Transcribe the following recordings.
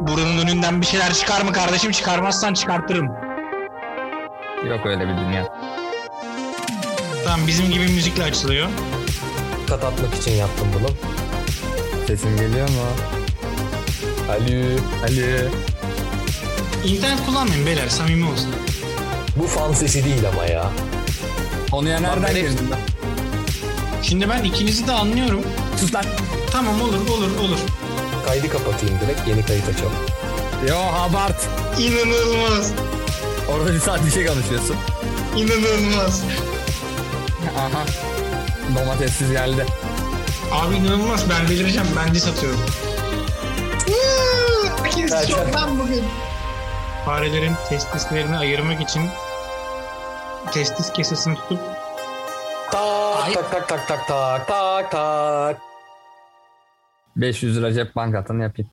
Burunun önünden bir şeyler çıkar mı kardeşim? Çıkarmazsan çıkartırım. Yok öyle bir dünya. Tamam bizim gibi müzikle açılıyor. Kat atmak için yaptım bunu. Sesim geliyor mu? Alo. Ali. İnternet kullanmayın beyler samimi olsun. Bu fan sesi değil ama ya. Konuya nereden ben girdin? lan? Şimdi ben ikinizi de anlıyorum. Sus lan. Tamam olur olur olur. Kaydı kapatayım direkt yeni kayıt açalım. Yo abart. İnanılmaz. Orada bir saat bir şey konuşuyorsun. İnanılmaz. Aha. Domatessiz geldi. Abi inanılmaz ben belireceğim ben de satıyorum. Herkes şoktan bugün. Farelerin testislerini ayırmak için testis kesesini tutup Tak tak tak tak tak tak tak tak. 500 lira cep bankatını yapayım.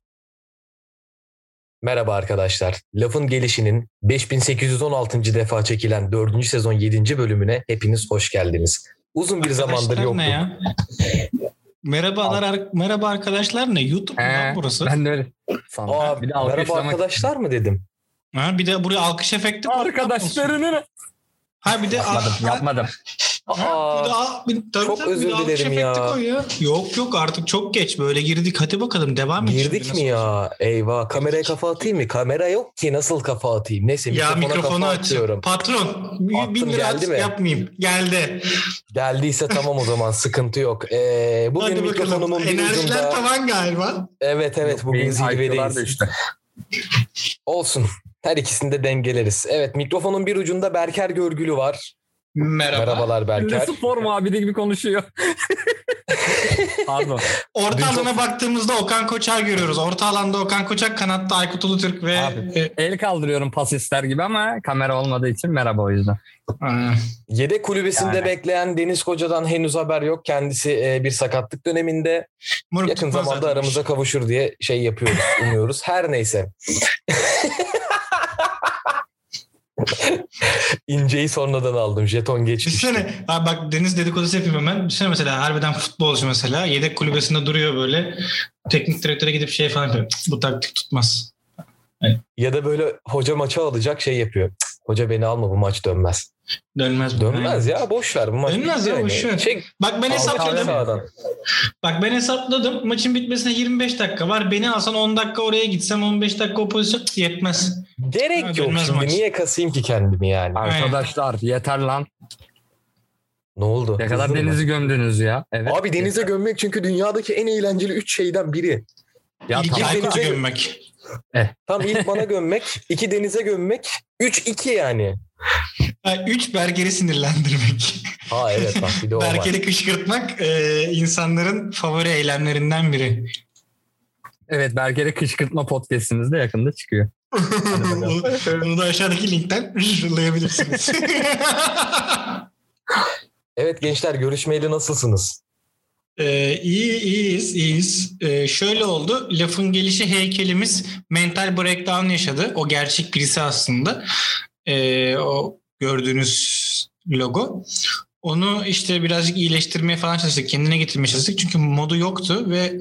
Merhaba arkadaşlar. Lafın Gelişi'nin 5816. defa çekilen 4. sezon 7. bölümüne hepiniz hoş geldiniz. Uzun bir zamandır Arkadaşlar yoktum. ne ya? Merhabalar, ar- merhaba arkadaşlar ne? YouTube mu lan burası? Ben de öyle. Sandım. Aa, bir de merhaba alkışlamak- arkadaşlar mı dedim? Ha, bir de buraya alkış efekti. Arkadaşlarını ne? Ha bir de Yapmadım, yapmadım. Aa, bir, tabii çok tabii, bir özür dilerim ya. ya. Yok yok artık çok geç böyle girdik hadi bakalım devam et. girdik mi olacak? ya? Eyvah kameraya kafa atayım mı? Kamera yok ki nasıl kafa atayım? Neyse Ya mikrofonu aç. atıyorum. Patron Attım, bin lira geldi mi? yapmayayım. Geldi. Geldiyse tamam o zaman sıkıntı yok. Ee, bugün hadi bakalım. mikrofonumun bir Enerjiler ucunda... tavan galiba. Evet evet bugün IQ'lar da zirvedeyiz. işte. Olsun. Her ikisini de dengeleriz. Evet mikrofonun bir ucunda Berker Görgülü var. Merhaba. Merhabalar Berker. Ne spor muhabiri gibi konuşuyor. Pardon. Orta Dün alana baktığımızda Okan Koçak görüyoruz. Orta alanda Okan Koçak, kanatta Aykut Ulutürk ve Abi. e, El kaldırıyorum pas ister gibi ama kamera olmadığı için merhaba o yüzden. Yedek kulübesinde Yani. bekleyen Deniz Koca'dan henüz haber yok. Kendisi e, bir sakatlık döneminde Moruk yakın zamanda aramıza kavuşur diye şey yapıyoruz, umuyoruz. Her neyse. İnceyi sonradan aldım. Jeton geçmiş. Düşünsene bak Deniz dedikodusu yapayım hemen. Düşünsene mesela harbiden futbolcu mesela yedek kulübesinde duruyor böyle. Teknik direktöre gidip şey falan yapıyor. "Cık, Bu taktik tutmaz. Ya da böyle hoca maça alacak şey yapıyor. "Cık, Hoca beni alma bu maç dönmez. Dönmez. bu. Dönmez ya boş ver bu maç. Dönmez ya, yani. boş ver. Çek Bak ben hesapladım. sağdan. Bak ben hesapladım. Maçın bitmesine 25 dakika var. Beni alsan 10 dakika oraya gitsem 15 dakika o pozisyon yetmez. Gerek Ha, yok şimdi. maç. Niye kasayım ki kendimi yani? Arkadaşlar yeter lan. Ne oldu? Ne kadar mı? denizi gömdünüz ya. Evet. Abi denize gömmek çünkü dünyadaki en eğlenceli 3 şeyden biri. Ya İlk tamam. Denize- gömmek. Tam ilk bana gömmek, iki denize gömmek, 3 2 yani. 3 Berker'i sinirlendirmek. Ha evet bak bir de o var. Kışkırtmak e, insanların favori eylemlerinden biri. Evet Berker'e kışkırtma podcastimiz de yakında çıkıyor. Bunu da aşağıdaki linkten yollayabilirsiniz. Evet gençler görüşmeyeli nasılsınız? Ee, iyi, iyiyiz, iyiyiz. Ee, şöyle oldu. Lafın gelişi heykelimiz mental breakdown yaşadı. O gerçek birisi aslında. Ee, o gördüğünüz logo. Onu işte birazcık iyileştirmeye falan çalıştık. Kendine getirmeye çalıştık. Çünkü modu yoktu ve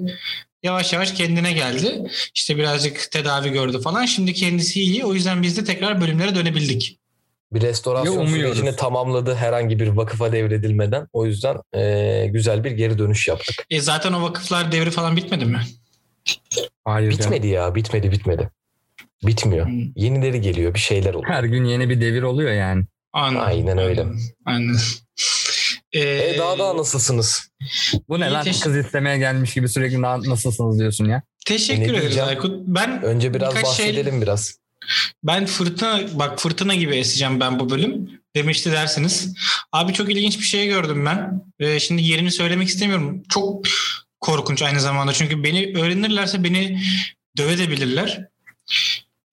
yavaş yavaş kendine geldi. İşte birazcık tedavi gördü falan. Şimdi kendisi iyi. O yüzden biz de tekrar bölümlere dönebildik. Bir restorasyon sürecini tamamladı herhangi bir vakıfa devredilmeden. O yüzden eee, güzel bir geri dönüş yaptık. E zaten o vakıflar devri falan bitmedi mi? Hayır. Bitmedi ya bitmedi bitmedi. Bitmiyor. Hmm. Yenileri geliyor bir şeyler oluyor. Her gün yeni bir devir oluyor yani. Anladım. Aynen öyle. Aynen. Ee, E daha daha nasılsınız? Bu ne İyi, lan? Kız istemeye gelmiş gibi sürekli "Na- nasılsınız diyorsun ya. Teşekkür ederiz? Aykut. Ben Önce biraz şey- bahsedelim biraz. ben fırtına bak fırtına gibi eseceğim ben bu bölüm. Demişti dersiniz. Abi çok ilginç bir şey gördüm ben. Ee, şimdi yerini söylemek istemiyorum. Çok korkunç aynı zamanda. Çünkü beni öğrenirlerse beni dövebilirler.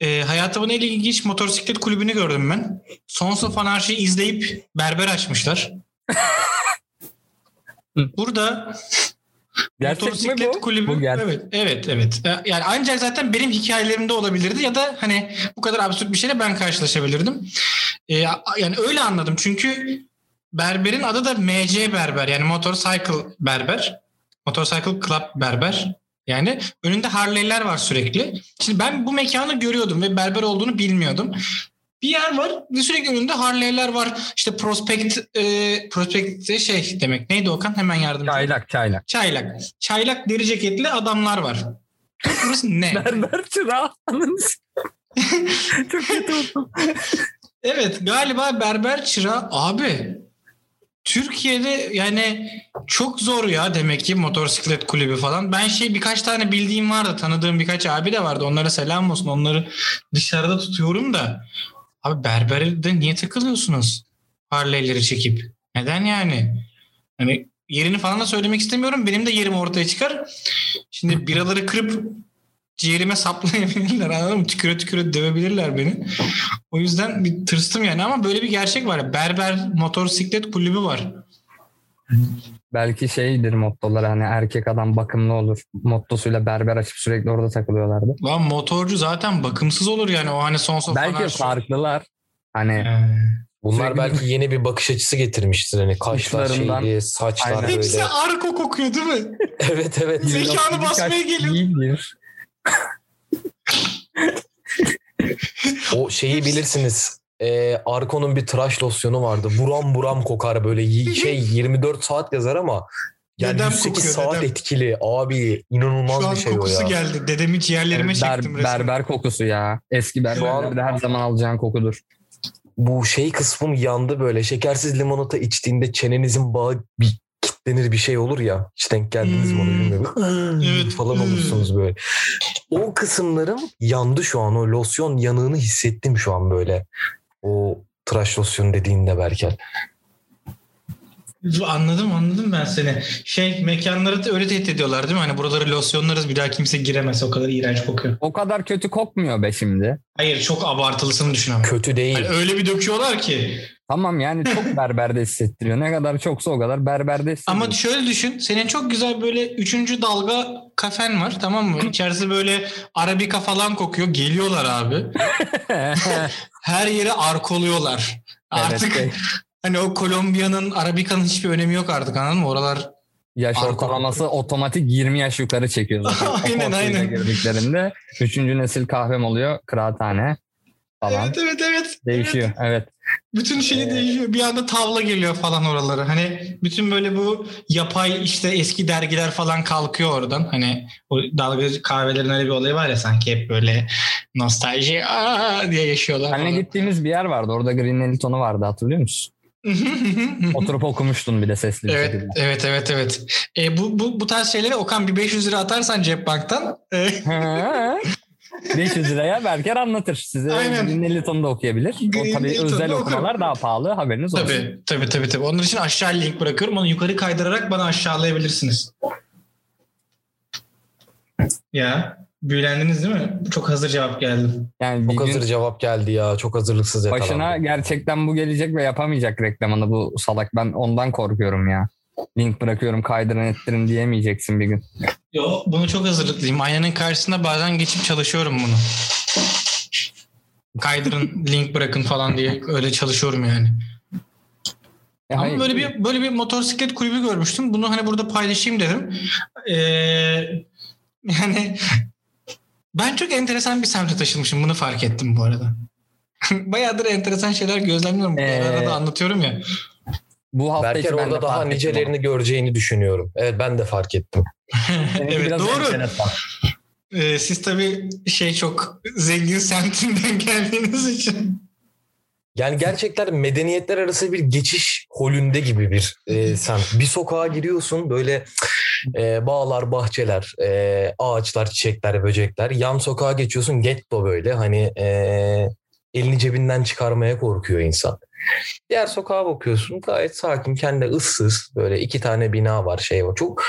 Ee, hayatımın en ilginç motosiklet kulübünü gördüm ben. Sons of Anarchy'yi izleyip berber açmışlar. Burada Gerçek mi Motosiklet bu? kulübü. Bu gerçek. Evet, evet, evet. E, Yani ancak zaten benim hikayelerimde olabilirdi ya da hani bu kadar absürt bir şeyle ben karşılaşabilirdim. E, yani öyle anladım çünkü berberin adı da MC Berber yani Motorcycle Berber. Motorcycle Club Berber. Yani önünde Harley'ler var sürekli. Şimdi ben bu mekanı görüyordum ve berber olduğunu bilmiyordum. Bir yer var ve sürekli önünde Harley'ler var. İşte prospekt e, prospekt de şey demek. Neydi Okan? Hemen yardımcı. ol. Çaylak çaylak. Çaylak. Çaylak deri ceketli adamlar var. Burası ne? Berber çırağı. Çok kötü oldum. Evet galiba berber çırağı abi. Türkiye'de yani çok zor ya demek ki motosiklet kulübü falan. Ben şey birkaç tane bildiğim vardı. Tanıdığım birkaç abi de vardı. Onlara selam olsun. Onları dışarıda tutuyorum da. Abi berberde niye takılıyorsunuz? Harley'leri çekip. Neden yani? Hani yerini falan da söylemek istemiyorum. Benim de yerim ortaya çıkar. Şimdi biraları kırıp ciğerime saplayabilirler anladın mı? Tüküre tüküre dövebilirler beni. O yüzden bir tırstım yani ama böyle bir gerçek var. Berber motosiklet kulübü var. Belki şeydir mottolar hani erkek adam bakımlı olur. Mottosuyla berber açıp sürekli orada takılıyorlardı. Lan motorcu zaten bakımsız olur yani o hani son son Belki farklılar. Hani Ee, Bunlar belki yeni bir bakış açısı getirmiştir. Hani kaşlar şeyli, saçlar Aynen. Hepsi böyle. arko kokuyor değil mi? evet evet. Zekanı basmaya geliyor. O şeyi bilirsiniz. Ee, Arko'nun bir tıraş losyonu vardı. Buram buram kokar böyle şey 24 saat yazar ama yani Dedem 108 kokuyor, saat dedem. etkili. Abi inanılmaz Şu an bir şey o kokusu ya. geldi. Dedemi ciğerlerime Ber- çektim resmen. berber kokusu ya. Eski berberlerde her zaman alacağın kokudur. Bu şey kısmım yandı böyle. Şekersiz limonata içtiğinde çenenizin bağı bir kitlenir bir şey olur ya. Hiç denk geldiniz mi onu Hmm. bilmiyorum. Evet. falan olursunuz böyle. O kısımlarım yandı şu an. O losyon yanığını hissettim şu an böyle. O tıraş losyonu dediğinde Berkel. Anladım anladım ben seni. Şey mekanları da öyle tehdit ediyorlar değil mi? Hani buraları losyonlarız bir daha kimse giremez o kadar iğrenç kokuyor. O kadar kötü kokmuyor be şimdi. Hayır çok abartılısını düşün ama. Kötü değil. Hani öyle bir döküyorlar ki. Tamam yani çok berberde hissettiriyor. Ne kadar çoksa o kadar berberde hissettiriyor. Ama şöyle düşün. Senin çok güzel böyle üçüncü dalga kafen var tamam mı? İçerisi böyle arabika falan kokuyor. Geliyorlar abi. Her yeri arkoluyorlar. Artık evet, hani o Kolombiya'nın Arabika'nın hiçbir önemi yok artık anladın mı? Oralar yaş Arka- ortalaması otomatik 20 yaş yukarı çekiyor zaten. Aynen, aynen. girdiklerinde üçüncü nesil kahvem oluyor. Kıraathane falan. Evet evet evet. Değişiyor. Evet. Bütün şey değişiyor. Bir anda tavla geliyor falan oralara. Hani bütün böyle bu yapay işte eski dergiler falan kalkıyor oradan. Hani o dalgacı kahvelerin öyle bir olayı var ya sanki hep böyle nostalji aa diye yaşıyorlar. Seninle falan. gittiğimiz bir yer vardı. Orada Green Elton'u vardı hatırlıyor musun? Oturup okumuştun bir de sesli bir evet, şekilde. evet, evet, evet. E, bu, bu, bu tarz şeylere Okan bir 500 lira atarsan cep banktan e, 500 liraya Berker anlatır. Size Aynen. Green Elton'u da okuyabilir. Green o tabii özel okurum. okumalar daha pahalı haberiniz olsun. tabii, tabii, tabii, tabii. Onun için aşağı link bırakıyorum. Onu yukarı kaydırarak bana aşağılayabilirsiniz. Ya büyülendiniz değil mi? Çok hazır cevap geldi. Yani Çok hazır cevap geldi ya. Çok hazırlıksız yakalandı. başına gerçekten bu gelecek ve yapamayacak reklamını bu salak. Ben ondan korkuyorum ya. Link bırakıyorum kaydırın ettirin diyemeyeceksin bir gün. Yo, bunu çok hazırlıklıyım. Aynanın karşısında bazen geçip çalışıyorum bunu. Kaydırın, link bırakın falan diye öyle çalışıyorum yani. E, Ama hayır. böyle bir böyle bir motosiklet kulübü görmüştüm. Bunu hani burada paylaşayım dedim. Ee, yani ben çok enteresan bir semte taşınmışım. Bunu fark ettim bu arada. Bayağıdır enteresan şeyler gözlemliyorum. Bu Ee, arada anlatıyorum ya. Bu hafta Berker orada daha nicelerini göreceğini düşünüyorum. Evet ben de fark ettim. evet biraz doğru. Ee, siz tabii şey çok zengin semtinden geldiğiniz için. Yani gerçekten medeniyetler arası bir geçiş holünde gibi bir e, semt. Bir sokağa giriyorsun böyle e, bağlar, bahçeler, e, ağaçlar, çiçekler, böcekler. Yan sokağa geçiyorsun getto böyle hani e, elini cebinden çıkarmaya korkuyor insan. Diğer sokağa bakıyorsun gayet sakin, kendi ıssız böyle iki tane bina var şey var. Çok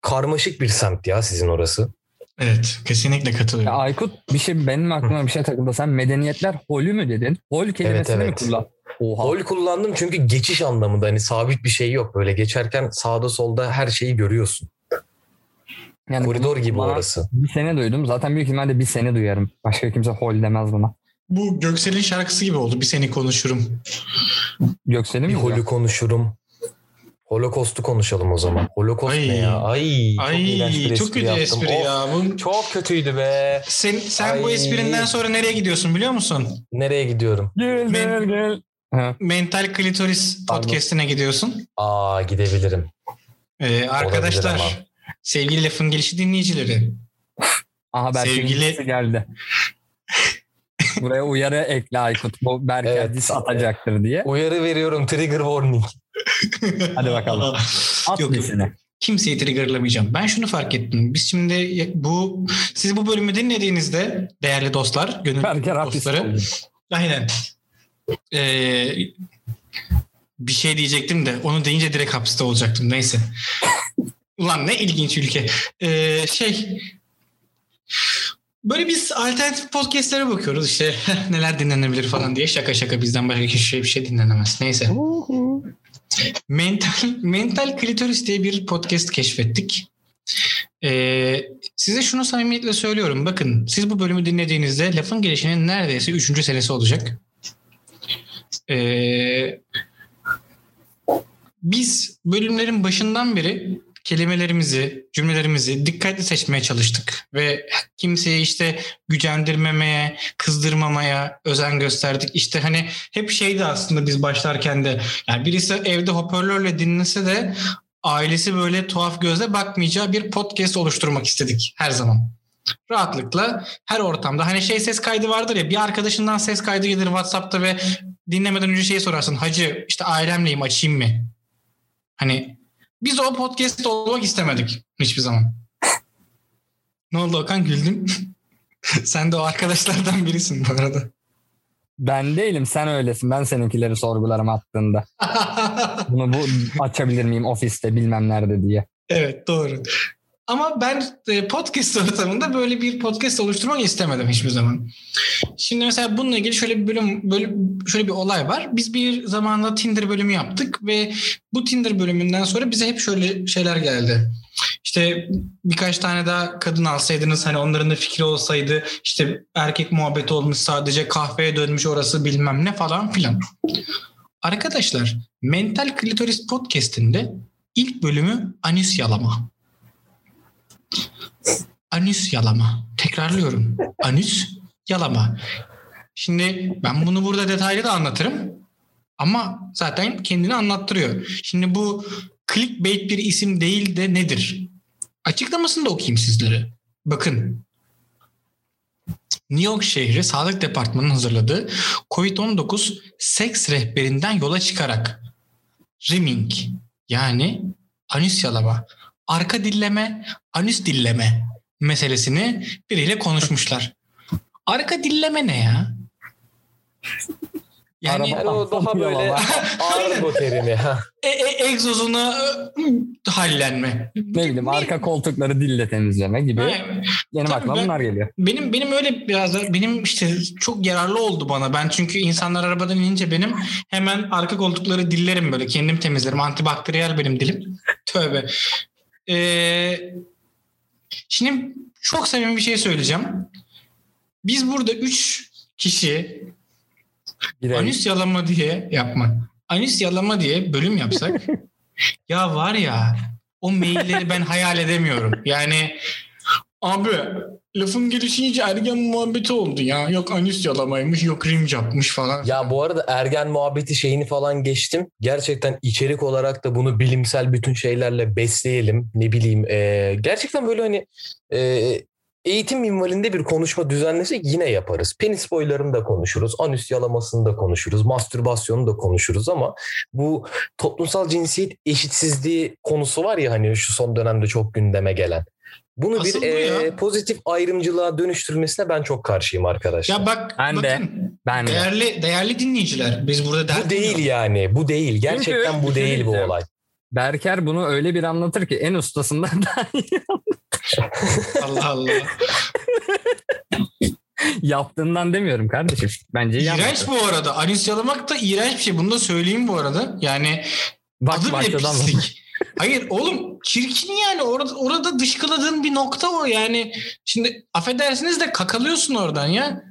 karmaşık bir semt ya sizin orası. Evet kesinlikle Ya katılıyorum. Aykut bir şey benim aklıma bir şey takıldı. Sen medeniyetler holü mü dedin? Hol kelimesini mi evet. kullan? Oha. Hol kullandım çünkü geçiş anlamında hani sabit bir şey yok. Böyle geçerken sağda solda her şeyi görüyorsun. Yani Koridor gibi bana orası. Bir sene duydum. Zaten büyük ihtimalle bir sene duyarım. Başka kimse hol demez buna. Bu Göksel'in şarkısı gibi oldu. Bir seni konuşurum. Göksel'in Bir mi? diyor? holü konuşurum. Holocaust'u konuşalım o zaman. Holocaust Ay. ne ya? Ay, çok iğrenç bir Ay çok kötü yaptım. espri Of, ya. Bu, Çok kötüydü be. sen sen bu Ay. esprinden sonra nereye gidiyorsun biliyor musun? Nereye gidiyorum? Gel Ben- gel gel. Ha. Mental Klitoris podcast'ine gidiyorsun. Aa gidebilirim. Ee, arkadaşlar sevgili lafın gelişi dinleyicileri. Aha Sevgili- Sevgili... geldi. Buraya uyarı ekle Aykut. Bu Berke Evet. diss atacaktır diye. Uyarı veriyorum trigger warning. Hadi bakalım. At Yok, yok. dissini. Kimseyi triggerlamayacağım. Ben şunu fark ettim. Biz şimdi bu siz bu bölümü dinlediğinizde değerli dostlar, gönül Berke rapist dostları. Aynen. Ee, bir şey diyecektim de onu deyince direkt hapiste olacaktım. Neyse. Ulan ne ilginç ülke. Ee, şey böyle biz alternatif podcastlere bakıyoruz işte neler dinlenebilir falan diye şaka şaka bizden başka şey, bir şey dinlenemez. Neyse. Mental, Mental Klitoris diye bir podcast keşfettik. Ee, size şunu samimiyetle söylüyorum. Bakın siz bu bölümü dinlediğinizde lafın gelişinin neredeyse 3. senesi olacak. Ee, biz bölümlerin başından beri kelimelerimizi, cümlelerimizi dikkatli seçmeye çalıştık. Ve kimseyi işte gücendirmemeye, kızdırmamaya özen gösterdik. İşte hani hep şeydi aslında biz başlarken de yani birisi evde hoparlörle dinlese de ailesi böyle tuhaf gözle bakmayacağı bir podcast oluşturmak istedik her zaman. Rahatlıkla her ortamda hani şey ses kaydı vardır ya bir arkadaşından ses kaydı gelir WhatsApp'ta ve dinlemeden önce şeyi sorarsın. Hacı işte ailemleyim açayım mı? Hani biz o podcast olmak istemedik hiçbir zaman. Ne oldu Okan güldün? Sen de o arkadaşlardan birisin bu arada. Ben değilim sen öylesin. Ben seninkileri sorgularım attığında. Bunu bu açabilir miyim ofiste bilmem nerede diye. Evet doğru. Ama ben e, podcast ortamında böyle bir podcast oluşturmak istemedim hiçbir zaman. Şimdi mesela bununla ilgili şöyle bir bölüm, bölüm şöyle bir olay var. Biz bir zamanda Tinder bölümü yaptık ve bu Tinder bölümünden sonra bize hep şöyle şeyler geldi. İşte birkaç tane daha kadın alsaydınız hani onların da fikri olsaydı işte erkek muhabbeti olmuş sadece kahveye dönmüş orası bilmem ne falan filan. Arkadaşlar Mental Klitoris Podcast'inde ilk bölümü anüs yalama. Anüs yalama. Tekrarlıyorum. Anüs yalama. Şimdi ben bunu burada detaylı da anlatırım. Ama zaten kendini anlattırıyor. Şimdi bu clickbait bir isim değil de nedir? Açıklamasını da okuyayım sizlere. Bakın. New York şehri Sağlık Departmanı'nın hazırladığı COVID-19 seks rehberinden yola çıkarak rimming yani anüs yalama, arka dilleme, anüs dilleme meselesini biriyle konuşmuşlar. Arka dilleme ne ya? Yani Araba- o daha böyle argo terimi. ha. e, e, egzozuna e, hallenme. Ne bileyim arka koltukları dille temizleme gibi. Ha, Benim Tabii aklıma ben- bunlar geliyor. Benim benim öyle biraz da benim işte çok yararlı oldu bana. Ben çünkü insanlar arabadan inince benim hemen arka koltukları dillerim böyle. Kendim temizlerim. Antibakteriyel benim dilim. Tövbe. Ee, şimdi çok samimi bir şey söyleyeceğim. Biz burada üç kişi Girelim. anüs yalama diye yapma. Anüs yalama diye bölüm yapsak ya var ya o mailleri ben hayal edemiyorum. Yani abi lafın gelişi iyice ergen muhabbeti oldu ya. Yok anüs yalamaymış yok rim yapmış falan. Ya bu arada ergen muhabbeti şeyini falan geçtim. Gerçekten içerik olarak da bunu bilimsel bütün şeylerle besleyelim. Ne bileyim e, gerçekten böyle hani e, eğitim minvalinde bir konuşma düzenlesek yine yaparız. Penis boylarını da konuşuruz. Anüs yalamasını da konuşuruz. Mastürbasyonu da konuşuruz ama bu toplumsal cinsiyet eşitsizliği konusu var ya hani şu son dönemde çok gündeme gelen. Bunu Asıl bir bu e, pozitif ayrımcılığa dönüştürmesine ben çok karşıyım arkadaşlar. Ya bak Ben de. Ben de. değerli değerli dinleyiciler biz burada Bu değil yani. Bu değil. Gerçekten bu bir şey değil bu olay. Berker bunu öyle bir anlatır ki en ustasından da Allah Allah. yaptığından demiyorum kardeşim. Bence iyi İğrenç anlatır. bu arada. Anüs yalamak da iğrenç bir şey. Bunu da söyleyeyim bu arada. Yani Bak adı bile pislik. Hayır oğlum çirkin yani orada, orada dışkıladığın bir nokta o yani. Şimdi affedersiniz de kakalıyorsun oradan ya.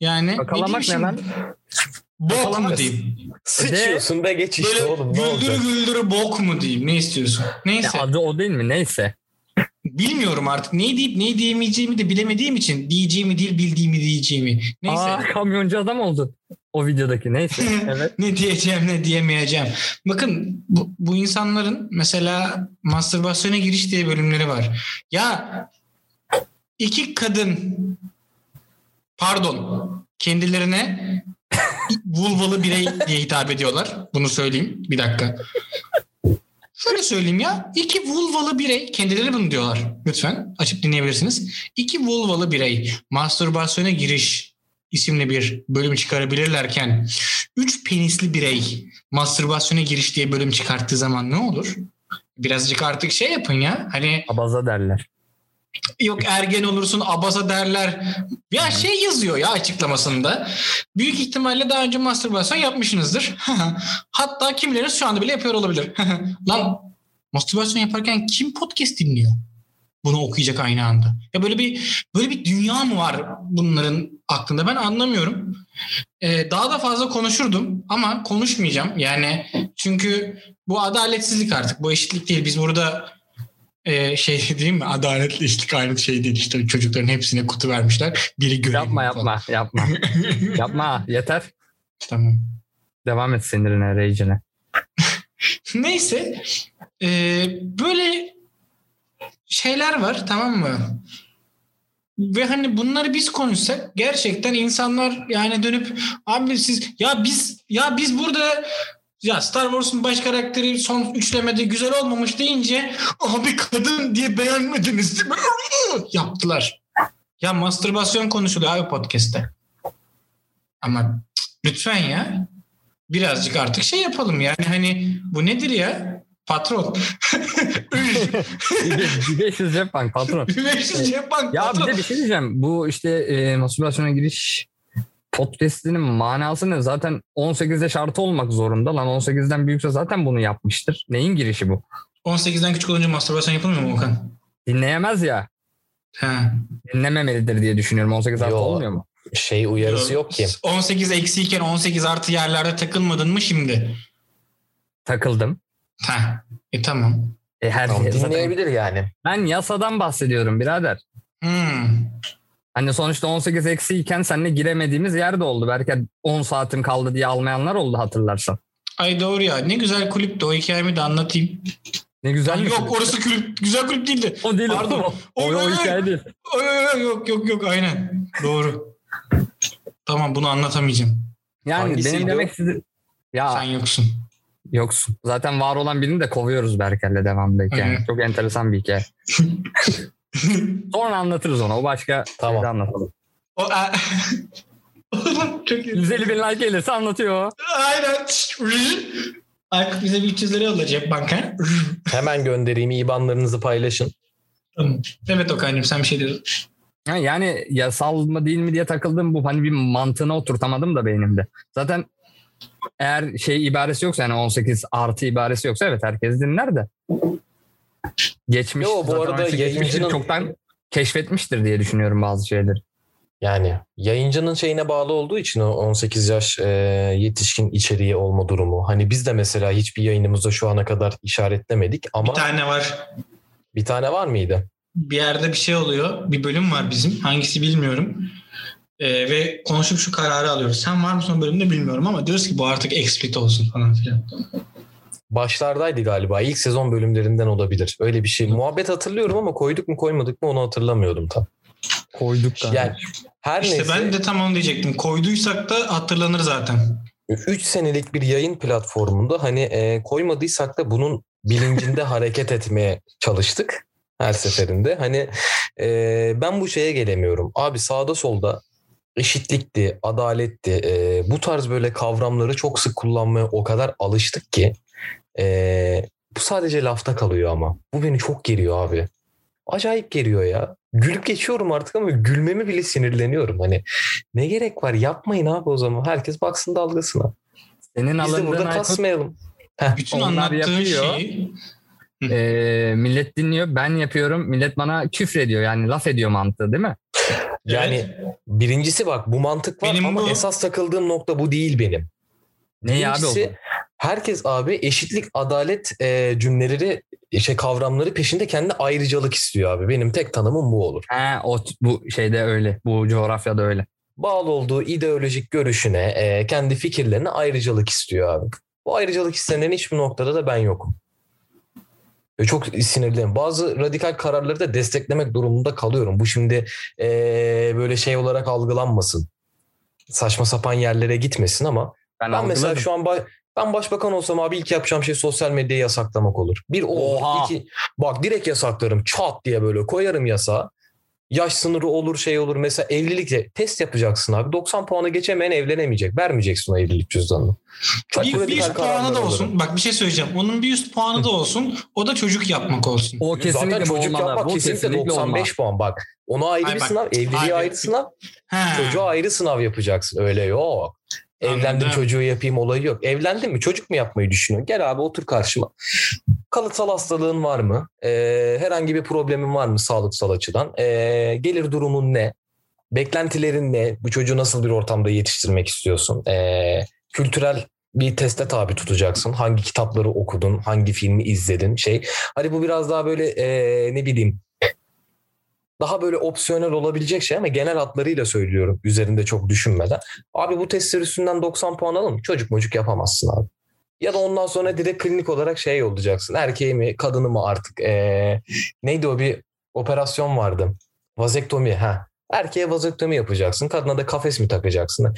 Yani Kakalamak ne bileyim lan? Bok mu diyeyim? Sıçıyorsun ve geç işte Böyle oğlum ne olacak? güldürü güldürü bok mu diyeyim? Ne istiyorsun? Neyse. Ya adı o değil mi? Neyse. Bilmiyorum artık. Ne deyip ne diyemeyeceğimi de bilemediğim için diyeceğimi değil bildiğimi diyeceğimi. Neyse. Aa kamyoncu adam oldu. O videodaki neyse. Evet. ne diyeceğim ne diyemeyeceğim. Bakın bu, bu insanların mesela mastürbasyona giriş diye bölümleri var. Ya iki kadın pardon kendilerine vulvalı birey diye hitap ediyorlar. Bunu söyleyeyim bir dakika. Şöyle söyleyeyim ya. iki vulvalı birey kendileri bunu diyorlar. Lütfen açıp dinleyebilirsiniz. İki vulvalı birey mastürbasyona giriş isimli bir bölüm çıkarabilirlerken üç penisli birey mastürbasyona giriş diye bölüm çıkarttığı zaman ne olur? Birazcık artık şey yapın ya. Hani Abaza derler. Yok ergen olursun abasa derler. Ya şey yazıyor ya açıklamasında. Büyük ihtimalle daha önce mastürbasyon yapmışsınızdır. Hatta kimileriniz şu anda bile yapıyor olabilir. Lan mastürbasyon yaparken kim podcast dinliyor? Bunu okuyacak aynı anda. Ya böyle bir böyle bir dünya mı var bunların aklında? Ben anlamıyorum. Ee, daha da fazla konuşurdum ama konuşmayacağım. Yani çünkü bu adaletsizlik artık. Bu eşitlik değil. Biz burada e, şey değil mi? Adaletli aynı şey değil. İşte çocukların hepsine kutu vermişler. Biri görev. Yapma yapma yapma. yapma yeter. Tamam. Devam et sinirine, rage'ine. Neyse. e, böyle şeyler var tamam mı? Ve hani bunları biz konuşsak gerçekten insanlar yani dönüp abi siz ya biz ya biz burada ya Star Wars'un baş karakteri son üçlemede güzel olmamış deyince abi kadın diye beğenmediniz değil mi? Yaptılar. Ya mastürbasyon konuşuluyor abi podcast'te. Ama lütfen ya birazcık artık şey yapalım yani hani bu nedir ya? Patron. Bir de 500 cep bank patron. 500 cep bank Ya bir patron. de bir şey diyeceğim. Bu işte e, mastürbasyona giriş podcast'inin manası ne? Zaten 18'de şartı olmak zorunda. Lan 18'den büyükse zaten bunu yapmıştır. Neyin girişi bu? 18'den küçük olunca mastürbasyon yapılmıyor mu Okan? Dinleyemez ya. Ha. Dinlememelidir diye düşünüyorum. 18 artı Yo. olmuyor mu? Şey uyarısı yok ki. 18 eksiyken 18 artı yerlerde takılmadın mı şimdi? Takıldım. Ha. E tamam. E her Tamam, şey zaten- dinleyebilir yani. Ben yasadan bahsediyorum birader. Hmm. Hani sonuçta 18 eksiyken seninle giremediğimiz yer de oldu. Belki 10 saatim kaldı diye almayanlar oldu hatırlarsan. Ay doğru ya. Ne güzel kulüptü. O hikayemi de anlatayım. Ne güzel Ay yok kulüp. orası kulüp. Güzel kulüp değildi. O değil Pardon. o. O, o oy. hikaye değil. Ay, yok yok yok aynen. Doğru. tamam bunu anlatamayacağım. Yani benim o? demek sizi... Ya Sen yoksun. yoksun. Zaten var olan birini de kovuyoruz Berkel'le devamlı hı. Çok enteresan bir hikaye. Sonra anlatırız onu. O başka Tamam. şeyde anlatalım. o, a- Oğlum çok iyi. 150 bin like gelirse anlatıyor. o. Aynen. Aykut bize bir 300 lira yollayacak banka. Hemen göndereyim IBAN'larınızı paylaşın. Tamam. Evet Okan'cığım sen bir şey diyordun. Ha, Yani yasal mı değil mi diye takıldım bu hani bir mantığına oturtamadım da beynimde. Zaten eğer şey ibaresi yoksa yani 18 artı ibaresi yoksa evet herkes dinler de. Geçmiş Yo, bu arada 18 geçmiştir, yayıncının- çoktan keşfetmiştir diye düşünüyorum bazı şeyleri. Yani yayıncının şeyine bağlı olduğu için o 18 yaş e, yetişkin içeriği olma durumu. Hani biz de mesela hiçbir yayınımızda şu ana kadar işaretlemedik ama Bir tane var. bir tane var mıydı? Bir yerde bir şey oluyor. Bir bölüm var bizim. Hangisi bilmiyorum. Ee, ve konuşup şu kararı alıyoruz. Sen var mısın o bölümde bilmiyorum ama diyoruz ki bu artık explicit olsun falan filan. Başlardaydı galiba. İlk sezon bölümlerinden olabilir. Öyle bir şey. Muhabbet hatırlıyorum ama koyduk mu koymadık mı onu hatırlamıyordum tam. Koyduk Yani her İşte neyse ben de tam onu diyecektim. Koyduysak da hatırlanır zaten. 3 senelik bir yayın platformunda hani e, koymadıysak da bunun bilincinde hareket etmeye çalıştık her seferinde. Hani e, ben bu şeye gelemiyorum. Abi sağda solda eşitlikti, adaletti. e, bu tarz böyle kavramları çok sık kullanmaya o kadar alıştık ki e, bu sadece lafta kalıyor ama. Bu beni çok geriyor abi. Acayip geriyor ya. Gülüp geçiyorum artık ama gülmemi bile sinirleniyorum. Hani ne gerek var? Yapmayın abi o zaman. Herkes baksın dalgasına. Senin Biz de burada Aykut, kasmayalım. Bütün Onlar anlattığın yapıyor. şeyi e, millet dinliyor ben yapıyorum millet bana küfür ediyor yani laf ediyor mantığı değil mi? Yani Evet. birincisi bak bu mantık var Benim ama bu- esas takıldığım nokta bu değil benim. Ne abi o? Birincisi, herkes abi eşitlik, adalet e, cümleleri, şey kavramları peşinde kendi ayrıcalık istiyor abi. Benim tek tanımım bu olur. He, o bu şeyde öyle. Bu coğrafyada öyle. Bağlı olduğu ideolojik görüşüne, e, kendi fikirlerine ayrıcalık istiyor abi. Bu ayrıcalık istenen hiçbir noktada da ben yokum. Ve çok sinirliyim. Bazı radikal kararları da desteklemek durumunda kalıyorum. Bu şimdi e, böyle şey olarak algılanmasın. Saçma sapan yerlere gitmesin ama Ben, Ben mesela şu an ba- ben başbakan olsam abi ilk yapacağım şey sosyal medyayı yasaklamak olur. Bir o. Oha. iki bak direkt yasaklarım çat diye böyle koyarım yasa. Yaş sınırı olur şey olur. Mesela evlilikte test yapacaksın abi. 90 puanı geçemeyen evlenemeyecek. Vermeyeceksin o evlilik cüzdanını. Çok Bir, bir üst puanı da olsun. Bak bir şey söyleyeceğim. Onun bir üst puanı da olsun. O da çocuk yapmak olsun. O kesinlikle Zaten çocuk olmalı. yapmak Bu kesinlikle, 95 olmaz. puan bak. Ona ayrı Ay bir bak, sınav, evliliğe hayır. ayrı sınav, He. çocuğa ayrı sınav yapacaksın. Öyle yok. Evlendim Anladım. çocuğu yapayım olayı yok. Evlendin mi çocuk mu yapmayı düşünüyorsun? Gel abi otur karşıma. Kalıtsal hastalığın var mı? Ee, herhangi bir problemin var mı sağlıksal açıdan? Ee, gelir durumun ne? Beklentilerin ne? Bu çocuğu nasıl bir ortamda yetiştirmek istiyorsun? Ee, kültürel bir teste tabi tutacaksın. Hangi kitapları okudun? Hangi filmi izledin? Şey. Hani bu biraz daha böyle ee, ne bileyim daha böyle opsiyonel olabilecek şey ama genel hatlarıyla söylüyorum üzerinde çok düşünmeden. Abi bu testler üstünden 90 puan alın çocuk mocuk yapamazsın abi. Ya da ondan sonra direkt klinik olarak şey olacaksın. Erkeği mi kadını mı artık ee, neydi o bir operasyon vardı. Vazektomi ha. Erkeğe vazektomi yapacaksın. Kadına da kafes mi takacaksın?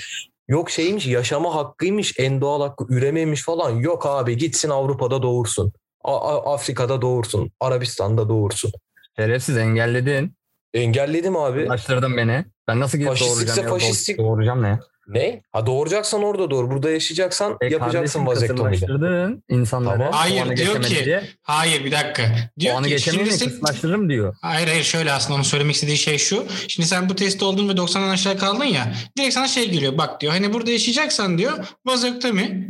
Yok şeymiş yaşama hakkıymış en doğal hakkı üremeymiş falan. Yok abi gitsin Avrupa'da doğursun. A- Afrika'da doğursun. Arabistan'da doğursun. Şerefsiz engelledin. Engelledim abi. Ulaştırdın beni. Ben nasıl gidip Faşistlikse doğuracağım ya? faşistlik. Doğuracağım ne? Ne? Ha doğuracaksan orada doğur. Burada yaşayacaksan E yapacaksın kısırlaştırdın insanları. Tamam. Hayır, diyor ki- diye. Hayır bir dakika. Diyor Puanı ki şimdi sen- kısırlaştırırım diyor. Hayır hayır şöyle aslında onun söylemek istediği şey şu. Şimdi sen bu testi oldun ve 90'dan aşağı kaldın ya. Direkt sana şey geliyor. Bak diyor hani burada yaşayacaksan diyor vazektomi.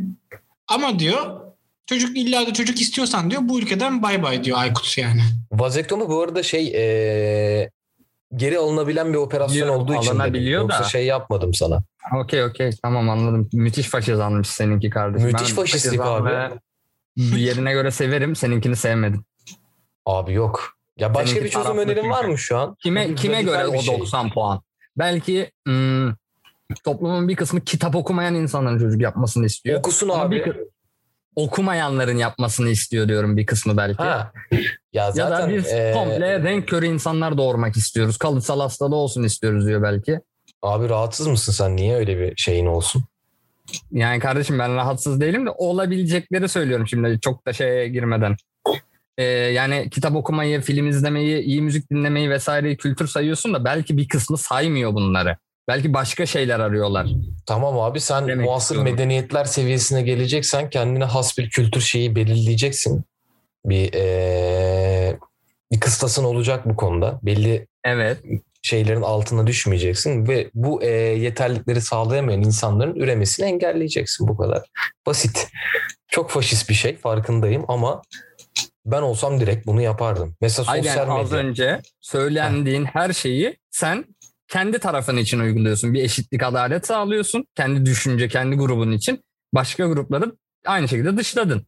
Ama diyor çocuk illa da çocuk istiyorsan diyor bu ülkeden bay bay diyor Aykut yani. Vazektomi bu arada şey ee, geri alınabilen bir operasyon Biliyorum, olduğu için dedim. Yoksa da. şey yapmadım sana. Okey okey tamam anladım. Müthiş faşizanmış seninki kardeşim. Müthiş Ben faşistlik faşizanlığı Yerine göre severim. Seninkini sevmedim. Abi yok. Ya başka Seninki bir çözüm önerin var mı şu an? Kime kime göre o şey. 90 puan? Belki hmm, toplumun bir kısmı kitap okumayan insanların çocuk yapmasını istiyor. Okusun Ama abi. bir okumayanların yapmasını istiyor diyorum bir kısmı belki. Ha. Ya ya zaten da biz ee, komple renk körü insanlar doğurmak istiyoruz. Kalıtsal hastalığı olsun istiyoruz diyor belki. abi rahatsız mısın sen? Niye öyle bir şeyin olsun? Yani kardeşim ben rahatsız değilim de olabilecekleri söylüyorum şimdi çok da şeye girmeden. Ee, yani kitap okumayı, film izlemeyi, iyi müzik dinlemeyi vesaireyi kültür sayıyorsun da belki bir kısmı saymıyor bunları. Belki başka şeyler arıyorlar. Tamam abi sen Demek muasır istiyorum. medeniyetler seviyesine geleceksen kendine has bir kültür şeyi belirleyeceksin. Bir ee, bir kıstasın olacak bu konuda. Belli Evet. şeylerin altına düşmeyeceksin ve bu ee, yeterlikleri sağlayamayan insanların üremesini engelleyeceksin bu kadar. Basit. Çok faşist bir şey farkındayım ama ben olsam direkt bunu yapardım. Mesela sosyal az medya. önce söylendiğin her şeyi sen kendi tarafın için uyguluyorsun. Bir eşitlik, adalet sağlıyorsun. Kendi düşünce, kendi grubun için. Başka grupları aynı şekilde dışladın.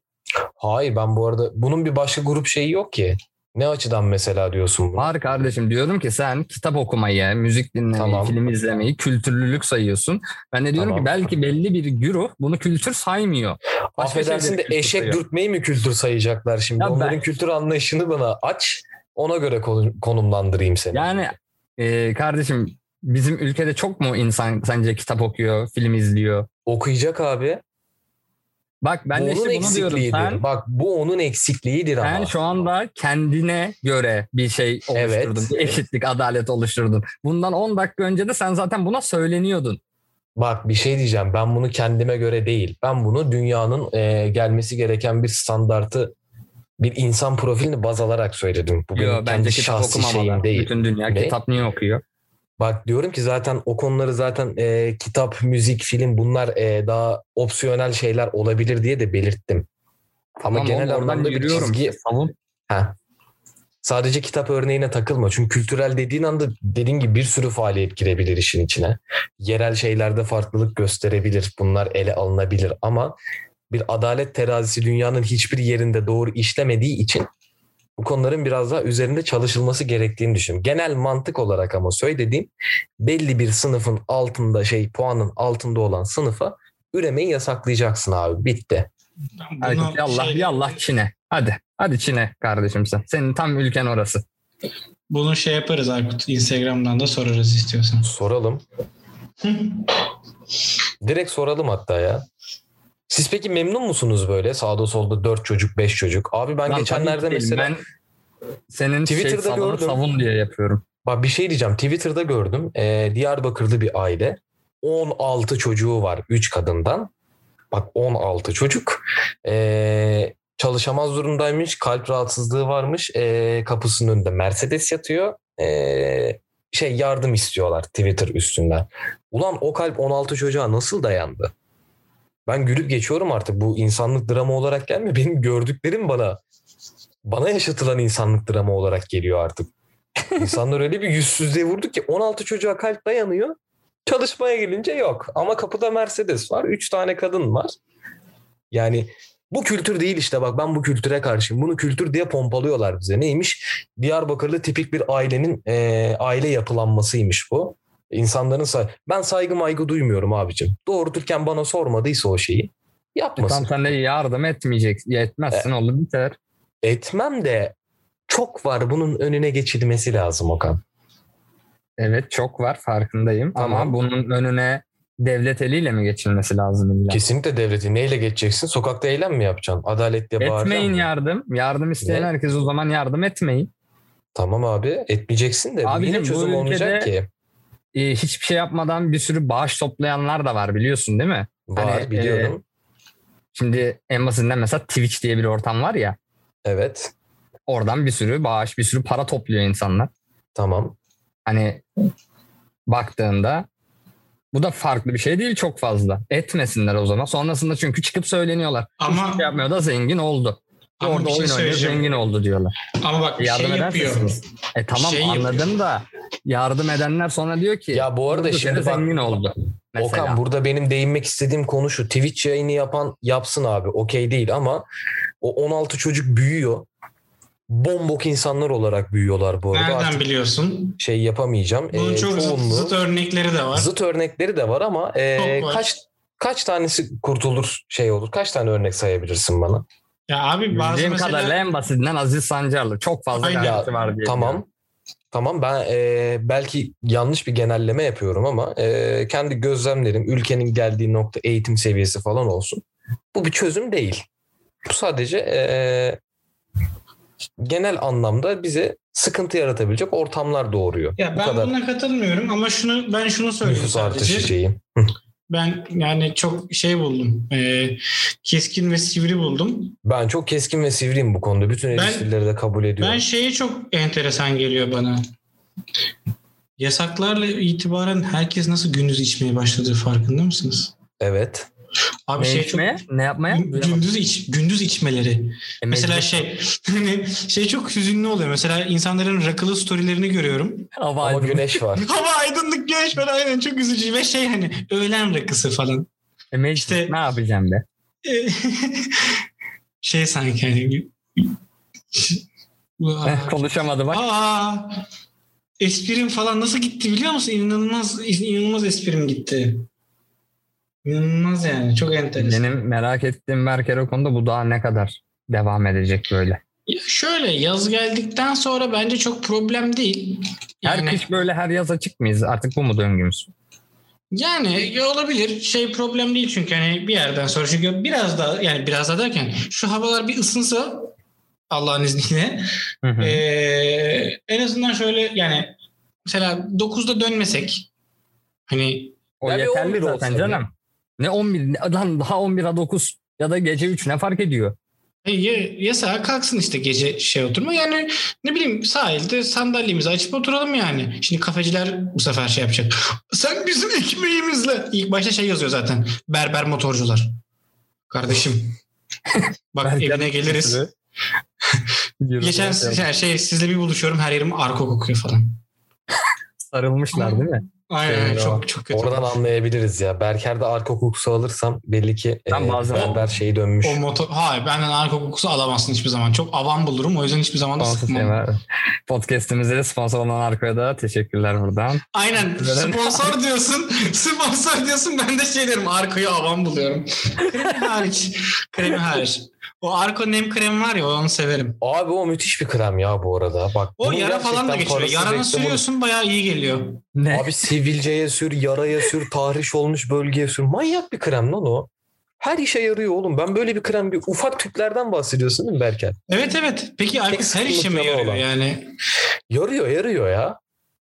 Hayır ben bu arada bunun bir başka grup şeyi yok ki. Ne açıdan mesela diyorsun bunu? Var kardeşim diyorum ki sen kitap okumayı, müzik dinlemeyi, Tamam. film izlemeyi kültürlülük sayıyorsun. Ben de diyorum Tamam. ki belki belli bir güruh bunu kültür saymıyor. Başka Affedersin de eşek sayıyor. dürtmeyi mi kültür sayacaklar şimdi? Ya ben- Onların kültür anlayışını bana aç. Ona göre konu- konumlandırayım seni. Yani e, kardeşim bizim ülkede çok mu insan sence kitap okuyor, film izliyor? Okuyacak abi. Bak ben bu de işte bunu diyorum. Sen, Bak bu onun eksikliğidir ama. sen şu anda kendine göre bir şey oluşturdun. Evet. Eşitlik, adalet oluşturdun. Bundan 10 dakika önce de sen zaten buna söyleniyordun. Bak bir şey diyeceğim. Ben bunu kendime göre değil. Ben bunu dünyanın e, gelmesi gereken bir standartı bir insan profilini baz alarak söyledim. Bu Yo, benim bence kitap şahsi şeyim değil. Bütün dünya Ne? kitap niye okuyor? Bak diyorum ki zaten o konuları zaten e, kitap, müzik, film bunlar e, daha opsiyonel şeyler olabilir diye de belirttim. Ama Tamam genel anlamda bir çizgi... Savun. Ha. Sadece kitap örneğine takılma. Çünkü kültürel dediğin anda dediğin gibi bir sürü faaliyet girebilir işin içine. Yerel şeylerde farklılık gösterebilir. Bunlar ele alınabilir ama bir adalet terazisi dünyanın hiçbir yerinde doğru işlemediği için bu konuların biraz daha üzerinde çalışılması gerektiğini düşünüyorum. Genel mantık olarak ama söylediğim belli bir sınıfın altında şey puanın altında olan sınıfa üremeyi yasaklayacaksın abi. Bitti. Hadi Bunu yallah şey- yallah Çin'e. Hadi. Hadi Çin'e kardeşim sen. Senin tam ülken orası. Bunu şey yaparız Aykut. Instagram'dan da sorarız istiyorsan. Soralım. Direkt soralım hatta ya. Siz peki memnun musunuz böyle sağda solda 4 çocuk 5 çocuk? Abi ben Lan geçenlerde mesela Ben senin şey Twitter'da savunu gördüm. savun diye yapıyorum. Bak bir şey diyeceğim. Twitter'da gördüm. Ee, Diyarbakırlı bir aile. 16 çocuğu var 3 kadından. Bak 16 çocuk. Ee, çalışamaz durumdaymış. Kalp rahatsızlığı varmış. Ee, kapısının önünde Mercedes yatıyor. Ee, şey yardım istiyorlar Twitter üstünden. Ulan o kalp 16 çocuğa nasıl dayandı? Ben gülüp geçiyorum artık. Bu insanlık drama olarak gelmiyor. Benim gördüklerim bana bana yaşatılan insanlık drama olarak geliyor artık. İnsanlar öyle bir yüzsüzlüğe vurdu ki 16 çocuğa kalp dayanıyor. Çalışmaya gelince yok. Ama kapıda Mercedes var. 3 tane kadın var. Yani bu kültür değil işte bak ben bu kültüre karşıyım. Bunu kültür diye pompalıyorlar bize. Neymiş? Diyarbakırlı tipik bir ailenin e, aile yapılanmasıymış bu. İnsanların say ben saygı maygı duymuyorum abicim. Doğurturken bana sormadıysa o şeyi yapmasın. Tam de yardım etmeyeceksin. Etmezsin olur biter. Etmem de çok var bunun önüne geçilmesi lazım Okan. Evet çok var farkındayım. Tamam. Ama bunun önüne devlet eliyle mi geçilmesi lazım illa? Kesinlikle devleti neyle geçeceksin? Sokakta eylem mi yapacaksın? Adalet diye bağıracaksın Etmeyin mı? yardım. Yardım isteyen Ne? herkes o zaman yardım etmeyin. Tamam abi etmeyeceksin de Abicim, yine çözüm olmayacak ülkede- ki. Ee, hiçbir şey yapmadan bir sürü bağış toplayanlar da var biliyorsun değil mi? Var Hani, biliyorum. Şimdi en basitinden mesela Twitch diye bir ortam var ya. Evet Oradan bir sürü bağış, bir sürü para topluyor insanlar. tamam. Hani baktığında bu da farklı bir şey değil çok fazla. Etmesinler o zaman. Sonrasında çünkü çıkıp söyleniyorlar. Ama Hiçbir şey yapmıyor da zengin oldu. Ama Orada bir şey oyun oynuyor zengin oldu diyorlar. ama bak bir Yardım şey yapıyor. E tamam Şey anladım yapıyor. da yardım edenler sonra diyor ki Ya bu arada şimdi bak- zengin oldu. Mesela. Okan burada benim değinmek istediğim konu şu. Twitch yayını yapan yapsın abi. Okey değil ama o 16 çocuk büyüyor. Bombok insanlar olarak büyüyorlar bu arada. Nereden Artık biliyorsun? şey yapamayacağım. Bunun Ee, çok çoğunluğu- zıt örnekleri de var. Zıt örnekleri de var ama e, var. kaç kaç tanesi kurtulur şey olur? Kaç tane örnek sayabilirsin bana? Ya abi bazı Bildiğim mesela kadarıyla en basitinden Aziz Sancarlı. Çok fazla Aynen. garantisi var diye. Tamam. Tamam ben e, belki yanlış bir genelleme yapıyorum ama e, kendi gözlemlerim ülkenin geldiği nokta eğitim seviyesi falan olsun. Bu bir çözüm değil. Bu sadece e, genel anlamda bize sıkıntı yaratabilecek ortamlar doğuruyor. ya Bu ben kadar buna katılmıyorum ama şunu ben şunu söyleyeyim nüfus artışı sadece. şeyi. Ben yani çok şey buldum. e, keskin ve sivri buldum. Ben çok keskin ve sivriyim bu konuda. Bütün eleştirileri de kabul ediyorum. Ben şeye çok enteresan geliyor bana. Yasaklarla itibaren herkes nasıl gündüz içmeye başladığı farkında mısınız? Evet. Abi Ne şey içmeye? çok Ne yapmaya? Gün- gündüz iç gündüz içmeleri. E, Mesela mecbur. şey hani şey çok hüzünlü oluyor. Mesela insanların rakılı storylerini görüyorum. Hava Ama güneş var. Hava aydınlık güneş var aynen çok üzücü ve şey hani öğlen rakısı falan. E, mecbur. İşte- ne yapacağım be? Şey sanki hani Eh, Konuşamadı bak. Aa, esprim falan nasıl gitti biliyor musun? İnanılmaz inanılmaz esprim gitti. İnanılmaz yani. Çok enteresan. Benim merak ettiğim Berker o konuda bu daha ne kadar devam edecek böyle. Ya şöyle yaz geldikten sonra bence çok problem değil. Her Yani, kış böyle her yaz açık mıyız? Artık bu mu döngümüz? yani ya olabilir. Şey problem değil çünkü hani bir yerden sonra çünkü biraz daha yani biraz daha derken şu havalar bir ısınsa Allah'ın izniyle Hı hı. Ee, en azından şöyle yani mesela 9'da dönmesek hani o yeterli 11 zaten canım. Ne 11 ne- lan daha 11'e 9 ya da gece 3 ne fark ediyor? e, ya, yasağa kalksın işte gece şey oturma yani ne bileyim sahilde sandalyemizi açıp oturalım yani. Şimdi kafeciler bu sefer şey yapacak. Sen bizim ekmeğimizle. İlk başta şey yazıyor zaten. Berber motorcular. Kardeşim. Bak evine geliriz. Geçen şey, şey sizle bir buluşuyorum her yerim arko kokuyor falan. Sarılmışlar değil mi? Aynen Şey, çok çok kötü. Oradan anlayabiliriz ya. Berker'de arka kokusu alırsam belli ki Ben e, bazen- berber şeyi dönmüş. O motor, hayır benden arka kokusu alamazsın hiçbir zaman. Çok avam bulurum o yüzden hiçbir zaman da sıkmam. Podcast'imize de sponsor olan arkaya da teşekkürler buradan. Aynen sponsor diyorsun. Sponsor diyorsun ben de şey derim arkayı avam buluyorum. Kremi hariç. Kremi hariç. O Arko nem kremi var ya onu severim. Abi o müthiş bir krem ya bu arada. Bak O yara falan da geçiyor. Yarana sürüyorsun bayağı iyi geliyor. Ne? Abi sivilceye sür, yaraya sür, tahriş olmuş bölgeye sür. Manyak bir krem lan o. Her işe yarıyor oğlum. Ben böyle bir krem, bir ufak tüplerden bahsediyorsun değil mi Berker? Evet evet. Peki Aykut her işe mi yarıyor olan. yani? Yarıyor, yarıyor ya.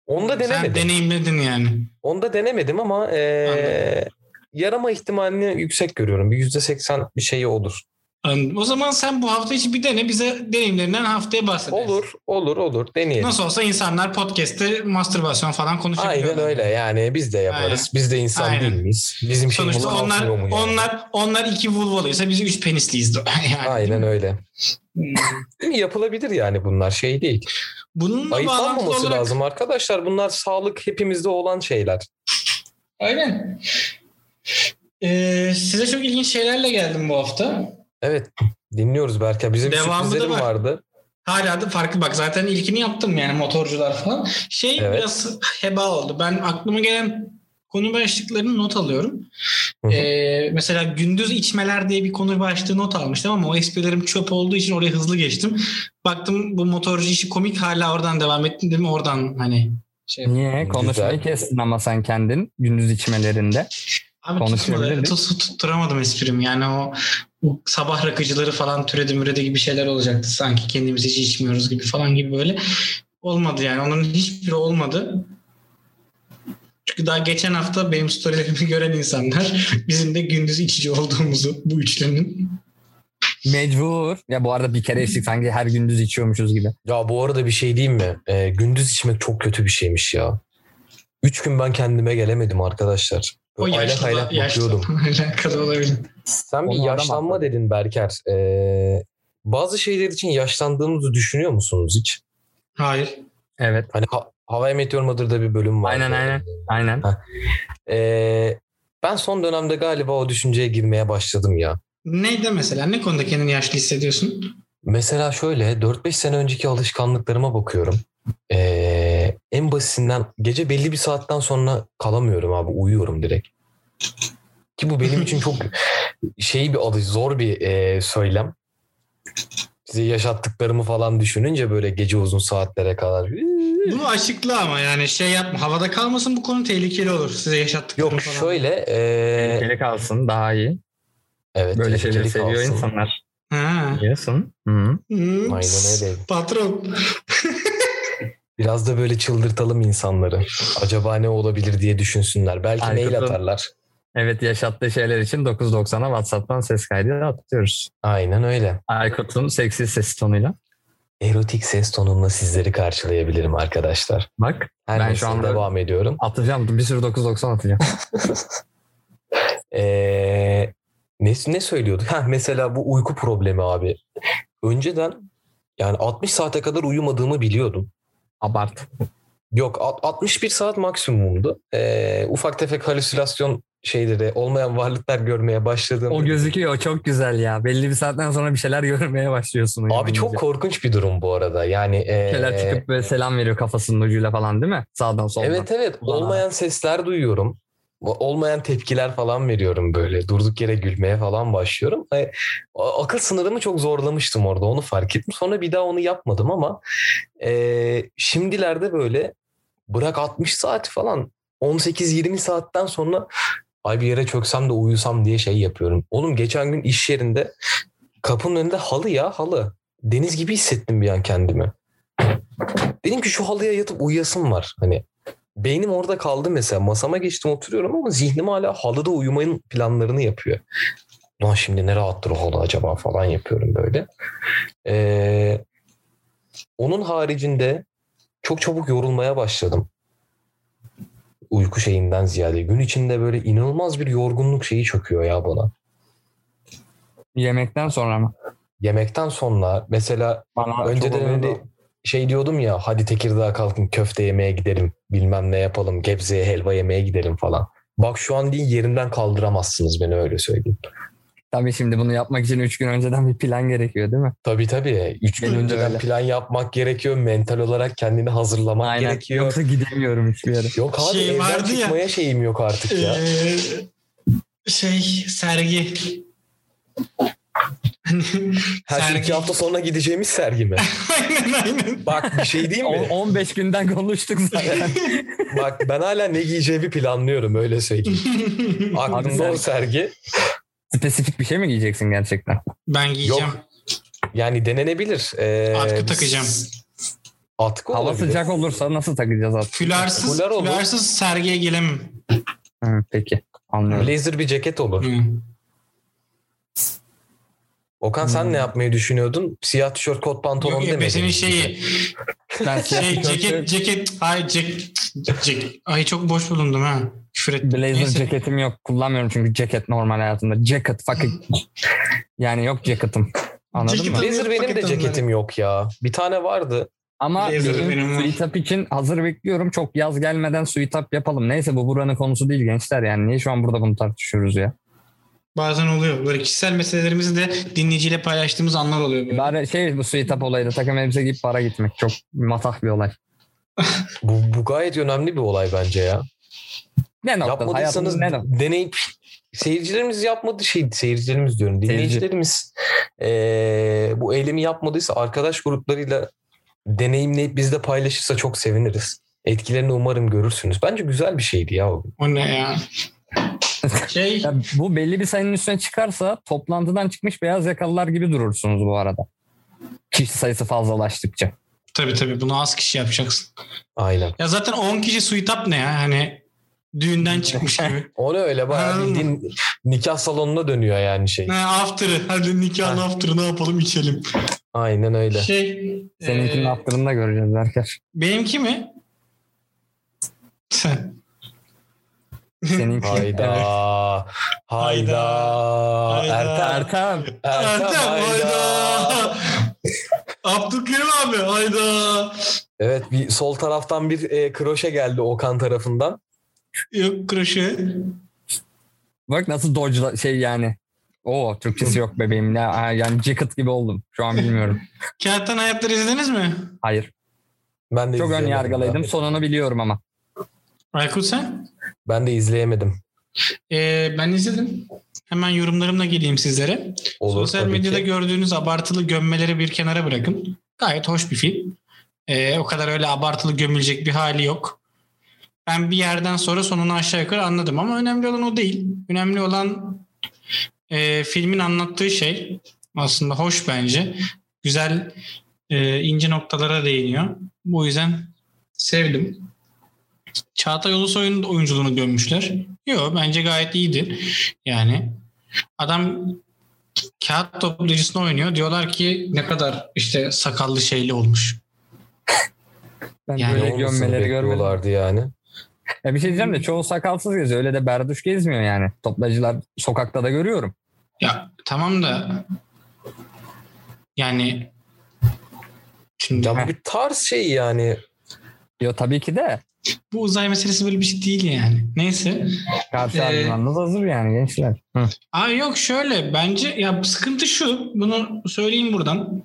Onu da Sen denemedim. deneyimledin yani. Onu da denemedim ama ee, yarama ihtimalini yüksek görüyorum. Bir %80 bir şeyi olur. Anladım. O zaman sen bu hafta içi bir dene bize deneyimlerinden haftaya bahsedersin. Olur, olur, olur. Deneyelim. Nasıl olsa insanlar podcast'te mastürbasyon falan konuşabiliyor. Aynen öyle yani biz de yaparız. Aynen. Biz de insan Aynen. değil miyiz? Bizim Sonuçta şeyimiz onlar mu yani? onlar onlar iki vulvalıysa biz üç penisliyiz. yani. Aynen öyle. Hmm. Yapılabilir yani bunlar şey değil. Bununla Ayıplanmaması olarak lazım arkadaşlar. Bunlar sağlık hepimizde olan şeyler. Aynen. Ee, size çok ilginç şeylerle geldim bu hafta. Evet dinliyoruz Berke. Bizim Devamı da sürprizlerim var. vardı. Hala da farklı bak zaten ilkini yaptım yani motorcular falan. Şey Evet. biraz heba oldu. Ben aklıma gelen konu başlıklarını not alıyorum. Hı hı. Ee, mesela gündüz içmeler diye bir konu başlığı not almıştım ama o esprilerim çöp olduğu için oraya hızlı geçtim. Baktım bu motorcu işi komik hala oradan devam ettim değil mi? Oradan hani şey. Niye? Güzel. Konuşmayı kestin ama sen kendin gündüz içmelerinde. Abi konuşabilirdik. tutmadı. Tutturamadım esprimi. Yani o bu sabah rakıcıları falan türedi mürede gibi şeyler olacaktı. Sanki kendimiz hiç içmiyoruz gibi falan gibi böyle. Olmadı yani. Onların hiçbiri olmadı. Çünkü daha geçen hafta benim storylerimi gören insanlar bizim de gündüz içici olduğumuzu bu üçlenin. Mecbur. Ya bu arada bir kere içtik sanki her gündüz içiyormuşuz gibi. Ya bu arada bir şey diyeyim mi? Ee, gündüz içmek çok kötü bir şeymiş ya. Üç gün ben kendime gelemedim arkadaşlar. O Böyle aylak yaşla, aylak yaşla bakıyordum. alakalı olabilir. Sen bir Onlardan yaşlanma dedin Berker. Ee, bazı şeyler için yaşlandığımızı düşünüyor musunuz hiç? Hayır. Evet. Hani ha- Hava Meteor Mother'da bir bölüm var. Aynen, aynen. Aynen. Ee, ben son dönemde galiba o düşünceye girmeye başladım ya. Neyde mesela? Ne konuda kendini yaşlı hissediyorsun? Mesela şöyle 4-5 sene önceki alışkanlıklarıma bakıyorum. Ee, en basitinden gece belli bir saatten sonra kalamıyorum abi uyuyorum direkt. Ki bu benim için çok şey bir alış zor bir e, söylem. Size yaşattıklarımı falan düşününce böyle gece uzun saatlere kadar. Bunu açıkla ama yani şey yapma. Havada kalmasın bu konu tehlikeli olur. Size yaşattıklarım Yok falan. şöyle e, Tehlikeli kalsın daha iyi. evet Böyle şeyleri seviyor kalsın. insanlar. Ha. Biliyorsun. Hı. Aynen öyle. Patron. Biraz da böyle çıldırtalım insanları. Acaba ne olabilir diye düşünsünler. Belki mail Aykut'un- atarlar. Evet yaşattığı şeyler için 9.90'a WhatsApp'tan ses kaydı atıyoruz. Aynen öyle. Aykut'un seksi ses tonuyla. Erotik ses tonumla sizleri karşılayabilirim arkadaşlar. Bak Her Ben şu anda- devam ediyorum. atacağım. Bir sürü 9.90 atacağım. Ee, ne, ne söylüyorduk? Ha, mesela bu uyku problemi abi. Önceden yani 60 saate kadar uyumadığımı biliyordum. Abart. Yok alt- 61 saat maksimumdu. Ee, ufak tefek halüsinasyon şeyleri olmayan varlıklar görmeye başladığım. O gözüküyor çok güzel ya. Belli bir saatten sonra bir şeyler görmeye başlıyorsun. Abi uyanınca. çok korkunç bir durum bu arada. Yani ee, şeyler çıkıp böyle selam veriyor kafasının ucuyla falan değil mi? Sağdan soldan. Evet evet olmayan sesler duyuyorum. Olmayan tepkiler falan veriyorum böyle. Durduk yere gülmeye falan başlıyorum. E, akıl sınırımı çok zorlamıştım orada onu fark ettim. Sonra bir daha onu yapmadım ama e, şimdilerde böyle bırak 60 saat falan 18-20 saatten sonra ay bir yere çöksem de uyusam diye şey yapıyorum. Oğlum geçen gün iş yerinde kapının önünde halı ya halı. Deniz gibi hissettim bir an kendimi. Dedim ki şu halıya yatıp uyuyasım var. Hani beynim orada kaldı mesela. Masama geçtim oturuyorum ama zihnim hala halıda uyumanın planlarını yapıyor. Lan şimdi ne rahattır o halı acaba falan yapıyorum böyle. Ee, onun haricinde çok çabuk yorulmaya başladım. Uyku şeyinden ziyade. Gün içinde böyle inanılmaz bir yorgunluk şeyi çöküyor ya bana. Yemekten sonra mı? yemekten sonra mesela Bana önceden hani şey diyordum ya hadi Tekirdağ kalkın köfte yemeye gidelim bilmem ne yapalım Gebze'ye helva yemeye gidelim falan. Bak şu an değil yerinden kaldıramazsınız beni öyle söyleyeyim. Tabii şimdi bunu yapmak için 3 gün önceden bir plan gerekiyor değil mi? Tabii tabii. Üç gün Benim de önceden öyle. plan yapmak gerekiyor. Mental olarak kendini hazırlamak Aynen. gerekiyor. Yoksa gidemiyorum hiçbir yere. Yok abi Şey evden vardı ya. çıkmaya şeyim yok artık ya. Ee, şey sergi. Her şey iki hafta sonra gideceğimiz sergi mi? aynen aynen. Bak bir şey diyeyim mi? O- 15 günden konuştuk zaten. Bak ben hala ne giyeceğimi planlıyorum öyle söyleyeyim. Aklımda o sergi. Spesifik bir şey mi giyeceksin gerçekten? Ben giyeceğim. Yok. Yani denenebilir. Ee, Atkı takacağım. Atkı Hava olabilir. sıcak olursa nasıl takacağız artık? Fülarsız, Fular olur. fülarsız sergiye gelemem. Hı, peki anlıyorum. Blazer bir ceket olur. Hı. Okan sen Hmm. ne yapmayı düşünüyordun? Siyah tişört kot pantolon Yok demedin. Ebe'sinin şeyi. Ben şey, ceket, ceket, ay ceket, ceket. Ay çok boş bulundum ha. Küfür ettim. Blazer Neyse. ceketim yok. Kullanmıyorum çünkü ceket normal hayatımda. Jacket fucking. yani yok ceketım. Anladın Ceket- mı? Blazer benim de ceketim yok ya. Bir tane vardı. Ama. Suitap için hazır bekliyorum. Çok yaz gelmeden Suitap yapalım. Neyse bu buranın konusu değil gençler yani. Niye şu an burada bunu tartışıyoruz ya? Bazen oluyor. Böyle kişisel meselelerimizi de dinleyiciyle paylaştığımız anlar oluyor. Böyle. Bari şey bu Suitap olayı da takım elbise giyip para gitmek. Çok matah bir olay. Bu, bu gayet önemli bir olay bence ya. Ne noktada? Yapmadıysanız ne noktada? deneyip seyircilerimiz yapmadı şey seyircilerimiz diyorum Seyirci. dinleyicilerimiz eee, bu eylemi yapmadıysa arkadaş gruplarıyla deneyimleyip bizde paylaşırsa çok seviniriz. Etkilerini umarım görürsünüz. Bence güzel bir şeydi ya o. O ne ya? Şey Ya bu belli bir sayının üstüne çıkarsa toplantıdan çıkmış beyaz yakalılar gibi durursunuz bu arada. Kişi sayısı fazlalaştıkça. tabii tabii bunu az kişi yapacaksın. Aynen. Ya zaten 10 kişi suitap ne ya? Hani düğünden çıkmış gibi. O ne öyle bayağı bildiğin nikah salonuna dönüyor yani şey. ne after'ı. Hadi nikahın Ha. after'ı ne yapalım içelim. Aynen öyle. Şey Seninkinin e, after'ını da göreceğiz Berker. benimki mi? Sen. Seninki. Hayda. Evet. Hayda. Hayda. Ertem. Ertem. Ertem. Ertem Hayda. hayda. Abdülkerim abi hayda. Evet bir sol taraftan bir e, kroşe geldi Okan tarafından. Yok kroşe. Bak nasıl dodge şey yani. O Türkçesi yok bebeğim. Ya, yani jacket gibi oldum. Şu an bilmiyorum. Kağıttan hayatları izlediniz mi? Hayır. Ben de Çok ön yargılıydım. Sonunu biliyorum ama. Aykut sen? Ben de izleyemedim. Ee, ben izledim. Hemen yorumlarımla geleyim sizlere. Olur Sosyal medyada ki. gördüğünüz abartılı gömmeleri bir kenara bırakın. Gayet hoş bir film. Ee, o kadar öyle abartılı gömülecek bir hali yok. Ben bir yerden sonra sonunu aşağı yukarı anladım ama önemli olan o değil. Önemli olan e, filmin anlattığı şey aslında hoş bence. Güzel e, ince noktalara değiniyor. Bu yüzden sevdim. Çağatay Ulusoy'un oyunculuğunu gömmüşler. Yok bence gayet iyiydi. Yani adam kağıt toplayıcısını oynuyor. Diyorlar ki ne kadar işte sakallı şeyli olmuş. Ben Yani böyle gömmeleri görmedim. yani. Ya bir şey diyeceğim de çoğu sakalsız geziyor. Öyle de berduş gezmiyor yani. Toplayıcılar sokakta da görüyorum. Ya tamam da yani şimdi Ya bu bir tarz şey yani. Yo tabii ki de. Bu uzay meselesi böyle bir şey değil yani. Neyse. Karşı Ee, argümanınız hazır yani gençler. Hı. Yok şöyle bence ya sıkıntı şu bunu söyleyeyim buradan.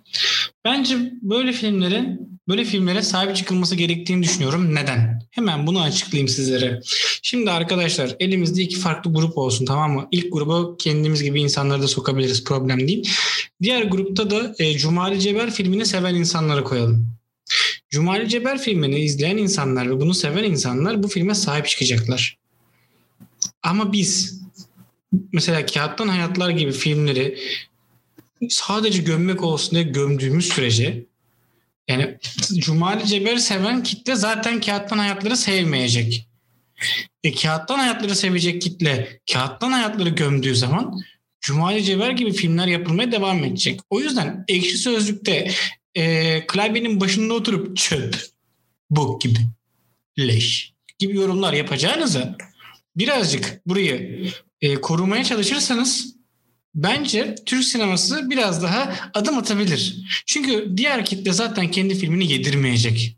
Bence böyle filmlerin böyle filmlere sahip çıkılması gerektiğini düşünüyorum. Neden? Hemen bunu açıklayayım sizlere. Şimdi arkadaşlar elimizde iki farklı grup olsun tamam mı? İlk gruba kendimiz gibi insanları da sokabiliriz problem değil. Diğer grupta da e, Cumali Ceber filmini seven insanları koyalım. Cumali Ceber filmini izleyen insanlar ve bunu seven insanlar bu filme sahip çıkacaklar. Ama biz mesela Kağıttan Hayatlar gibi filmleri sadece gömmek olsun diye gömdüğümüz sürece yani Cumali Ceber'i seven kitle zaten Kağıttan Hayatları sevmeyecek. E, kağıttan hayatları sevecek kitle kağıttan hayatları gömdüğü zaman Cumali Ceber gibi filmler yapılmaya devam edecek. O yüzden ekşi sözlükte e, klavyenin başında oturup çöp, bok gibi, leş gibi yorumlar yapacağınıza birazcık burayı e, korumaya çalışırsanız bence Türk sineması biraz daha adım atabilir. Çünkü diğer kitle zaten kendi filmini yedirmeyecek.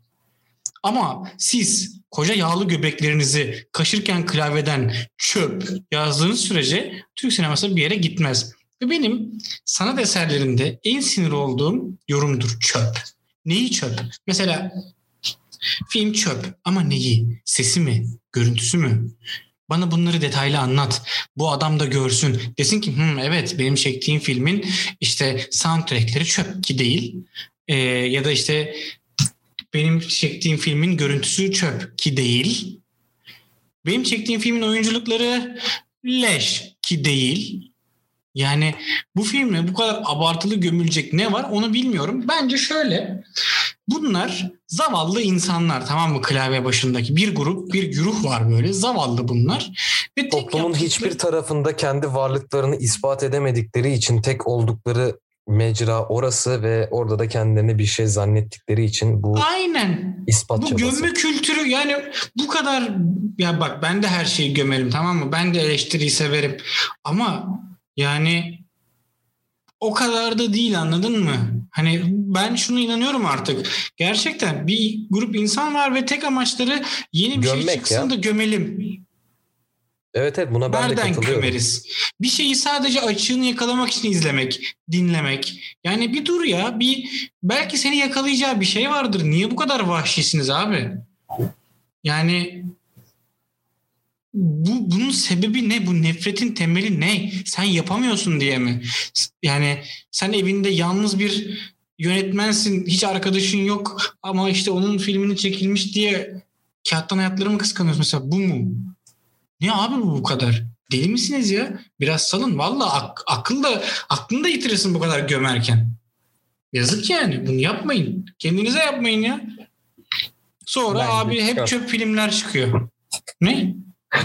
Ama siz koca yağlı göbeklerinizi kaşırken klavyeden çöp yazdığınız sürece Türk sineması bir yere gitmez. Ve benim sanat eserlerinde en sinir olduğum yorumdur çöp. Neyi çöp? Mesela film çöp ama neyi? Sesi mi? Görüntüsü mü? Bana bunları detaylı anlat. Bu adam da görsün. Desin ki Hı, evet benim çektiğim filmin işte soundtrackleri çöp ki değil. Ee, ya da işte benim çektiğim filmin görüntüsü çöp ki değil. Benim çektiğim filmin oyunculukları leş ki değil. Yani bu filme bu kadar abartılı gömülecek ne var onu bilmiyorum. Bence şöyle bunlar zavallı insanlar tamam mı klavye başındaki bir grup bir güruh var böyle zavallı bunlar. Ve Toplumun yaptıkları... hiçbir tarafında kendi varlıklarını ispat edemedikleri için tek oldukları mecra orası ve orada da kendilerine bir şey zannettikleri için bu Aynen. ispat bu çabası. gömme kültürü yani bu kadar ya bak ben de her şeyi gömerim tamam mı? Ben de eleştiriyi severim. Ama yani o kadar da değil anladın mı? Hani ben şunu inanıyorum artık. Gerçekten bir grup insan var ve tek amaçları yeni bir şey Gömmek şey çıksın ya. da gömelim. Evet evet buna ben Nereden de katılıyorum. gömeriz? Bir şeyi sadece açığını yakalamak için izlemek, dinlemek. Yani bir dur ya. Bir belki seni yakalayacağı bir şey vardır. Niye bu kadar vahşisiniz abi? Yani bu bunun sebebi ne? Bu nefretin temeli ne? Sen yapamıyorsun diye mi? Yani sen evinde yalnız bir yönetmensin, hiç arkadaşın yok ama işte onun filmini çekilmiş diye kağıttan hayatları mı kıskanıyorsun mesela bu mu? Ne abi bu bu kadar? Deli misiniz ya? Biraz salın. Valla ak- akıl da aklını da yitirirsin bu kadar gömerken. Yazık yani. Bunu yapmayın. Kendinize yapmayın ya. Sonra Bence abi hep çöp. çöp filmler çıkıyor. ne?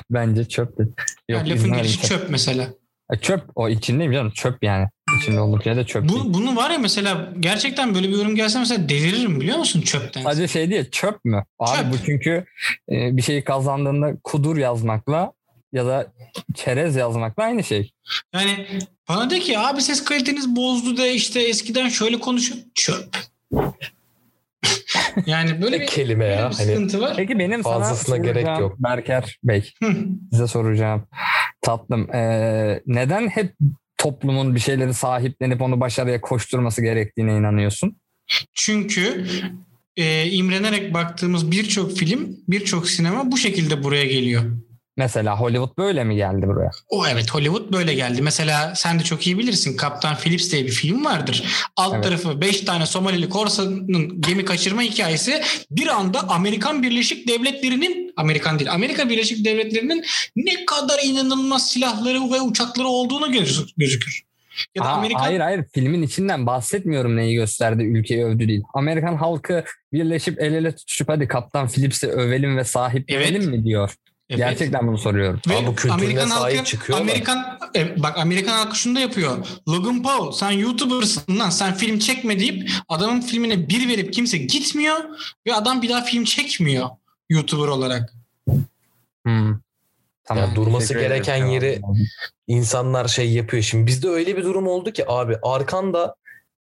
Bence çöp. Yok, yani lafın gelişi çöp mesela. E, çöp o içindeyim canım çöp yani. İçinde olduk ya da çöp. Bu, bunu var ya mesela gerçekten böyle bir yorum gelse mesela deliririm biliyor musun çöpten? Sadece şey diye çöp mü? Abi çöp. bu çünkü e, bir şeyi kazandığında kudur yazmakla ya da çerez yazmakla aynı şey. Yani bana de ki abi ses kaliteniz bozdu da işte eskiden şöyle konuşuyor. Çöp. Yani böyle bir kelime ya. Bir hani sıkıntı var. Peki benim fazlasına sana gerek yok. Berker Bey size soracağım. Tatlım ee, neden hep toplumun bir şeyleri sahiplenip onu başarıya koşturması gerektiğine inanıyorsun? Çünkü e, imrenerek baktığımız birçok film, birçok sinema bu şekilde buraya geliyor. Mesela Hollywood böyle mi geldi buraya? O evet Hollywood böyle geldi. Mesela sen de çok iyi bilirsin Kaptan Phillips diye bir film vardır. Alt evet. tarafı 5 tane Somalili korsanın gemi kaçırma hikayesi bir anda Amerikan Birleşik Devletleri'nin Amerikan değil Amerika Birleşik Devletleri'nin ne kadar inanılmaz silahları ve uçakları olduğunu gözükür. Ya da Aa, Amerikan... Hayır hayır filmin içinden bahsetmiyorum neyi gösterdi ülkeyi övdü değil. Amerikan halkı birleşip el ele tutuşup hadi Kaptan Phillips'i övelim ve sahiplenelim evet. mi diyor. Evet. Gerçekten bunu soruyorum. Ve Abi bu kültürüne Amerikan sahip halkı, çıkıyorlar. Amerikan, e, bak Amerikan halkı şunu da yapıyor. Logan Paul sen YouTuber'sın lan sen film çekme deyip adamın filmine bir verip kimse gitmiyor ve adam bir daha film çekmiyor YouTuber olarak. Hmm. Tamam, yani durması gereken ederim. yeri insanlar şey yapıyor. Şimdi bizde öyle bir durum oldu ki abi arkanda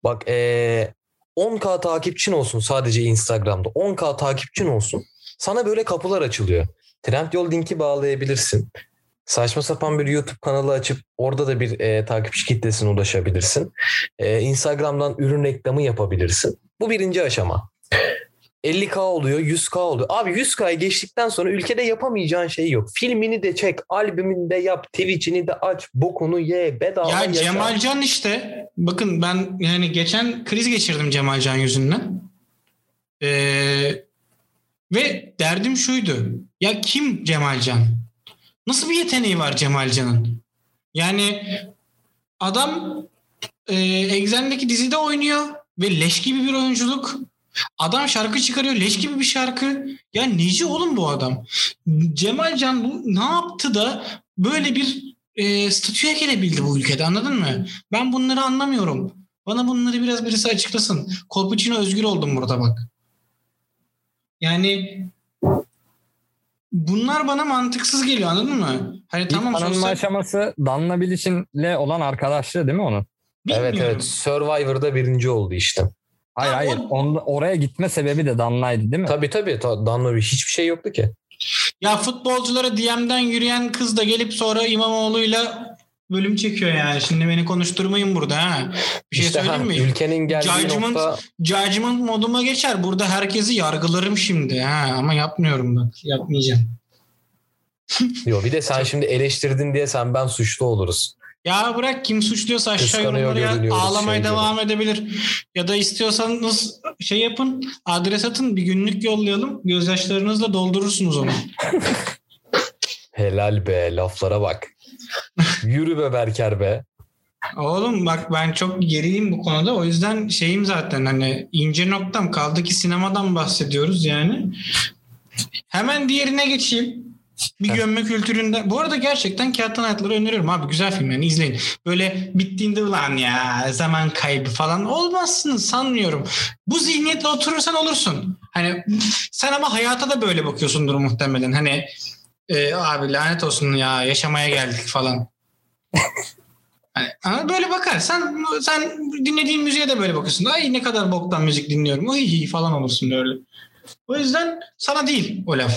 bak ee, 10k takipçin olsun sadece Instagram'da 10k takipçin olsun. Sana böyle kapılar açılıyor. Trendyol linki bağlayabilirsin. Saçma sapan bir YouTube kanalı açıp orada da bir e, takipçi kitlesine ulaşabilirsin. E, Instagram'dan ürün reklamı yapabilirsin. Bu birinci aşama. 50k oluyor, 100k oluyor. Abi 100k'yı geçtikten sonra ülkede yapamayacağın şey yok. Filmini de çek, albümünü de yap, Twitch'ini de aç, bokunu ye, bedava Ya yaşa. Cemalcan işte. Bakın ben yani geçen kriz geçirdim Cemalcan yüzünden. Ee, ve derdim şuydu. Ya kim Cemalcan? Nasıl bir yeteneği var Cemalcan'ın? Yani adam e, Exxen'deki dizide oynuyor ve leş gibi bir oyunculuk. Adam şarkı çıkarıyor leş gibi bir şarkı. Ya neci oğlum bu adam? Cemalcan bu ne yaptı da böyle bir e, statüye gelebildi bu ülkede anladın mı? Ben bunları anlamıyorum. Bana bunları biraz birisi açıklasın. Kolpaçino özgür oldum burada bak. Yani bunlar bana mantıksız geliyor anladın mı? Hani İlk tamam tanınma sosyal... aşaması Danla Biliş'inle olan arkadaşlığı değil mi onun? Evet Bilmiyorum. evet Survivor'da birinci oldu işte. Hayır Ha, hayır. o- Onda, oraya gitme sebebi de Danla'ydı değil mi? Tabii tabii ta- Danla bir hiçbir şey yoktu ki. Ya futbolculara DM'den yürüyen kız da gelip sonra İmamoğlu'yla bölüm çekiyor yani. Şimdi beni konuşturmayın burada ha. Bir şey işte ha, söyleyeyim mi? ülkenin geldiği Judgment- nokta Judgment moduma geçer. Burada herkesi yargılarım şimdi. Ha, ama yapmıyorum bak. Yapmayacağım. Yok bir de sen şimdi eleştirdin diye sen ben suçlu oluruz. Ya bırak kim suçluyorsa aşağı yorumlara görünüyoruz ağlamaya şey devam edebilir. Ya da istiyorsanız şey yapın adres atın bir günlük yollayalım. Gözyaşlarınızla doldurursunuz onu. Helal be laflara bak. Yürü be Berker be. Oğlum bak ben çok geriyim bu konuda. O yüzden şeyim zaten hani ince noktam kaldı ki sinemadan bahsediyoruz yani. Hemen diğerine geçeyim. Bir gömme kültüründe. Bu arada gerçekten Kağıttan Hayatları öneriyorum abi. Güzel film yani izleyin. Böyle bittiğinde ulan ya zaman kaybı falan olmazsınız sanmıyorum. Bu zihniyetle oturursan olursun. Hani sen ama hayata da böyle bakıyorsundur muhtemelen. Hani e, abi lanet olsun ya yaşamaya geldik falan. Hani, ama böyle bakarsan sen dinlediğin müziğe de böyle bakıyorsun. Ay ne kadar boktan müzik dinliyorum. Ay falan olursun öyle. O yüzden sana değil o laf.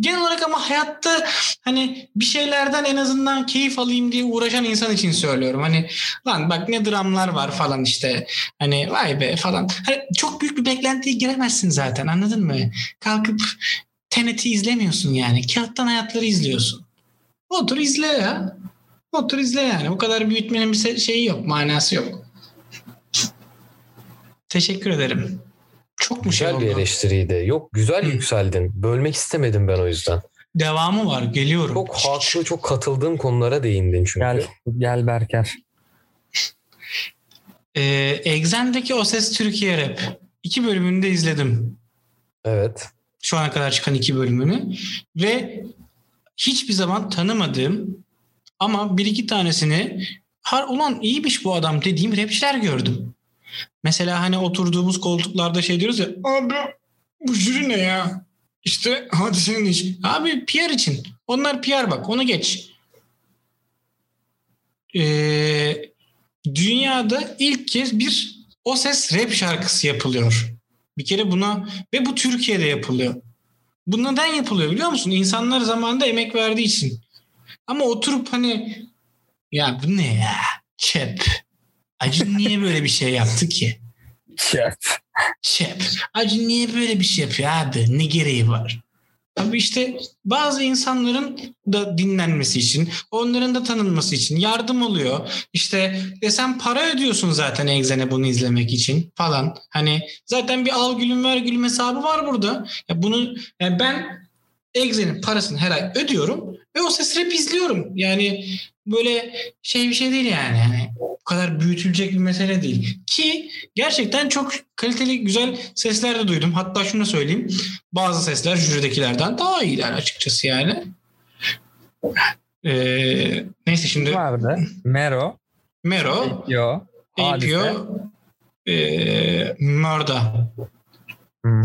Genel olarak ama hayatta hani bir şeylerden en azından keyif alayım diye uğraşan insan için söylüyorum. Hani lan bak ne dramlar var falan işte. Hani vay be falan. Hani çok büyük bir beklentiye giremezsin zaten anladın mı? Kalkıp Tenet'i izlemiyorsun yani. Kağıttan hayatları izliyorsun. Otur izle ya. Otur izle yani. Bu kadar büyütmenin bir şeyi yok, manası yok. Teşekkür ederim. Çok mu şey Güzel bir oldu? eleştiriydi. Yok güzel Hı. yükseldin. Bölmek istemedim ben o yüzden. Devamı var. Geliyorum. Çok haklı, çok katıldığım konulara değindin çünkü. Gel gel Berker. Ee, Exen'deki O Ses Türkiye Rap. İki bölümünü de izledim. Evet. Şu ana kadar çıkan iki bölümünü. Ve hiçbir zaman tanımadığım ama bir iki tanesini har ulan iyiymiş bu adam dediğim rapçiler gördüm. Mesela hani oturduğumuz koltuklarda şey diyoruz ya abi bu jüri ne ya? İşte hadi senin iş. Abi PR için. Onlar PR bak onu geç. Ee, dünyada ilk kez bir o ses rap şarkısı yapılıyor. Bir kere buna ve bu Türkiye'de yapılıyor. Bu neden yapılıyor biliyor musun? İnsanlar zamanında emek verdiği için. Ama oturup hani ya bu ne ya? Çep. Acun niye böyle bir şey yaptı ki? Şef. Çep. Acun niye böyle bir şey yapıyor abi? Ne gereği var? Abi işte bazı insanların da dinlenmesi için, onların da tanınması için yardım oluyor. İşte e sen para ödüyorsun zaten Exen'e bunu izlemek için falan. Hani zaten bir al gülüm ver gülüm hesabı var burada. Ya bunu yani ben Exen'in parasını her ay ödüyorum ve o ses rap izliyorum. Yani böyle şey bir şey değil yani. yani bu kadar büyütülecek bir mesele değil. Ki gerçekten çok kaliteli güzel sesler de duydum. Hatta şunu söyleyeyim. Bazı sesler jüridekilerden daha iyiler açıkçası yani. Ee, neyse şimdi Vardı. Mero. Mero, Yo. Hadise. APO, ee, Mörda. Hı.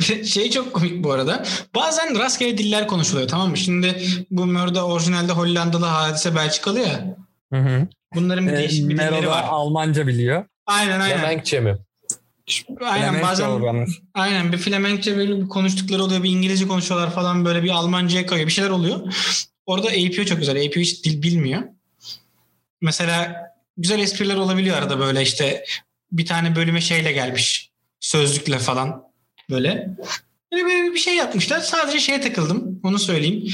şey çok komik bu arada. Bazen rastgele diller konuşuluyor tamam mı? Şimdi bu Mörda orijinalde Hollandalı hadise Belçikalı ya. Hı hı. Bunların bir Ee, değişik bir dilleri var. Almanca biliyor. Aynen aynen. Flemenkçe mi? Aynen Flemenkçe bazen öğrenmiş. aynen bir Flemenkçe böyle bir konuştukları oluyor. Bir İngilizce konuşuyorlar falan böyle bir Almanca'ya kayıyor. Bir şeyler oluyor. Orada APO çok güzel. APO hiç dil bilmiyor. Mesela güzel espriler olabiliyor arada böyle işte bir tane bölüme şeyle gelmiş. Sözlükle falan böyle. Böyle böyle bir şey yapmışlar. Sadece şeye takıldım. Onu söyleyeyim.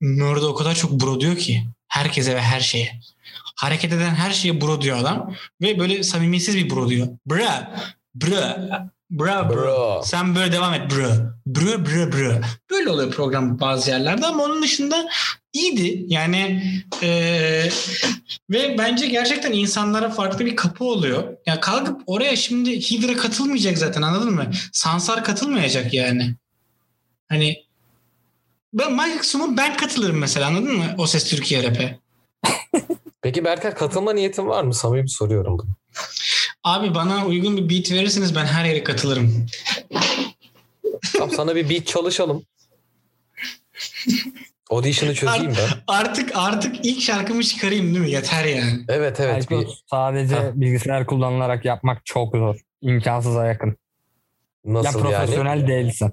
Mörde o kadar çok bro diyor ki. Herkese ve her şeye. Hareket eden her şeye bro diyor adam. Ve böyle samimiyetsiz bir bro diyor. Bra. Bra. Bra bro. Bro. Sen böyle devam et bro. Bro bro bro. Böyle oluyor program bazı yerlerde ama onun dışında iyiydi. Yani eee, ve bence gerçekten insanlara farklı bir kapı oluyor. Ya kalkıp oraya şimdi Hydra katılmayacak zaten anladın mı? Sansar katılmayacak yani. Hani ben maksimum ben katılırım mesela anladın mı? O Ses Türkiye Rap'e. Peki Berker katılma niyetin var mı? Samimi soruyorum bunu. Abi bana uygun bir beat verirseniz ben her yere katılırım. Tamam sana bir beat çalışalım. Audition'ı çözeyim ben. Artık artık ilk şarkımı çıkarayım değil mi? Yeter yani. Evet evet. Bir, sadece Heh. bilgisayar kullanılarak yapmak çok zor. İmkansıza yakın. ya nasıl profesyonel yani? değilsin.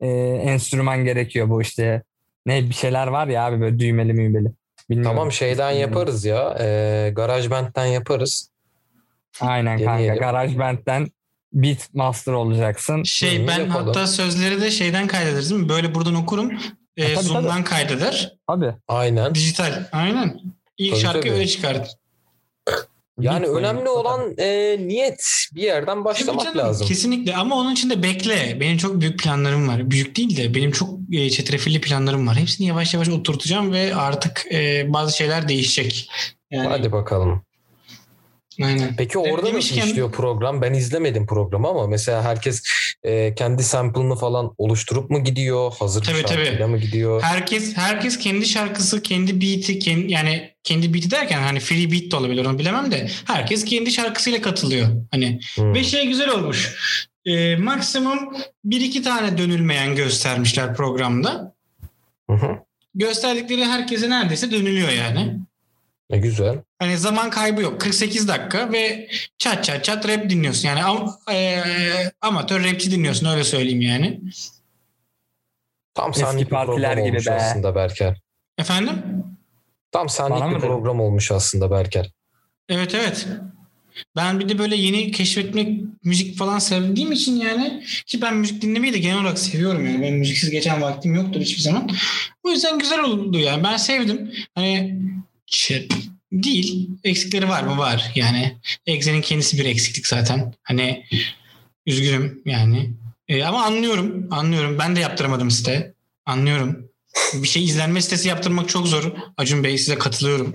Ee, enstrüman gerekiyor bu işte. Ne bir şeyler var ya abi böyle düğmeli müğmeli. Bilmiyorum. Tamam şeyden yaparız ya. E, GarageBand'den yaparız. Aynen kanka. Deneyelim. GarageBand'den beat master olacaksın. Şey Hı, ben yapalım. hatta sözleri de şeyden kaydederiz değil mi? Böyle buradan okurum. E, tabii, Zoom'dan kaydeder. Abi. Aynen. Dijital. Aynen. İlk Tabii, şarkı tabii. öyle çıkardı. Yani beat önemli olan e, niyet. Bir yerden Tabii başlamak canım, lazım. Kesinlikle ama onun için de bekle. Benim çok büyük planlarım var. Büyük değil de benim çok e, çetrefilli planlarım var. Hepsini yavaş yavaş oturtacağım ve artık e, bazı şeyler değişecek. Yani, Hadi bakalım. Aynen. Peki orada nasıl Demişken- işliyor program? Ben izlemedim programı ama mesela herkes e, kendi sample'ını falan oluşturup mu gidiyor? Hazır bir Tabii, tabii. şarkıyla mı gidiyor? Herkes herkes kendi şarkısı, kendi beat'i, kendi, yani kendi beat'i derken hani free beat de olabilir onu bilemem de herkes kendi şarkısıyla katılıyor. Hani Hmm. Ve şey güzel olmuş. Ee, maksimum bir iki tane dönülmeyen göstermişler programda. Hı hı. Gösterdikleri herkese neredeyse dönülüyor yani. E, güzel. Hani zaman kaybı yok. 48 dakika ve çat çat çat rap dinliyorsun. Yani am, e, amatör rapçi dinliyorsun öyle söyleyeyim yani. Tam senlik bir partiler program gibi olmuş be. aslında Berker. Efendim? Tam senlik Bana bir program olmuş aslında Berker. Evet evet. Ben bir de böyle yeni keşfetmek müzik falan sevdiğim için yani ki ben müzik dinlemeyi de genel olarak seviyorum yani. Ben müziksiz geçen vaktim yoktur hiçbir zaman. O yüzden güzel oldu yani. Ben sevdim. Hani değil. Eksikleri var mı? Var. Yani Exe'nin kendisi bir eksiklik zaten. Hani üzgünüm yani. E, ama anlıyorum. Anlıyorum. Ben de yaptıramadım site. Anlıyorum. Bir şey izlenme sitesi yaptırmak çok zor. Acun Bey size katılıyorum.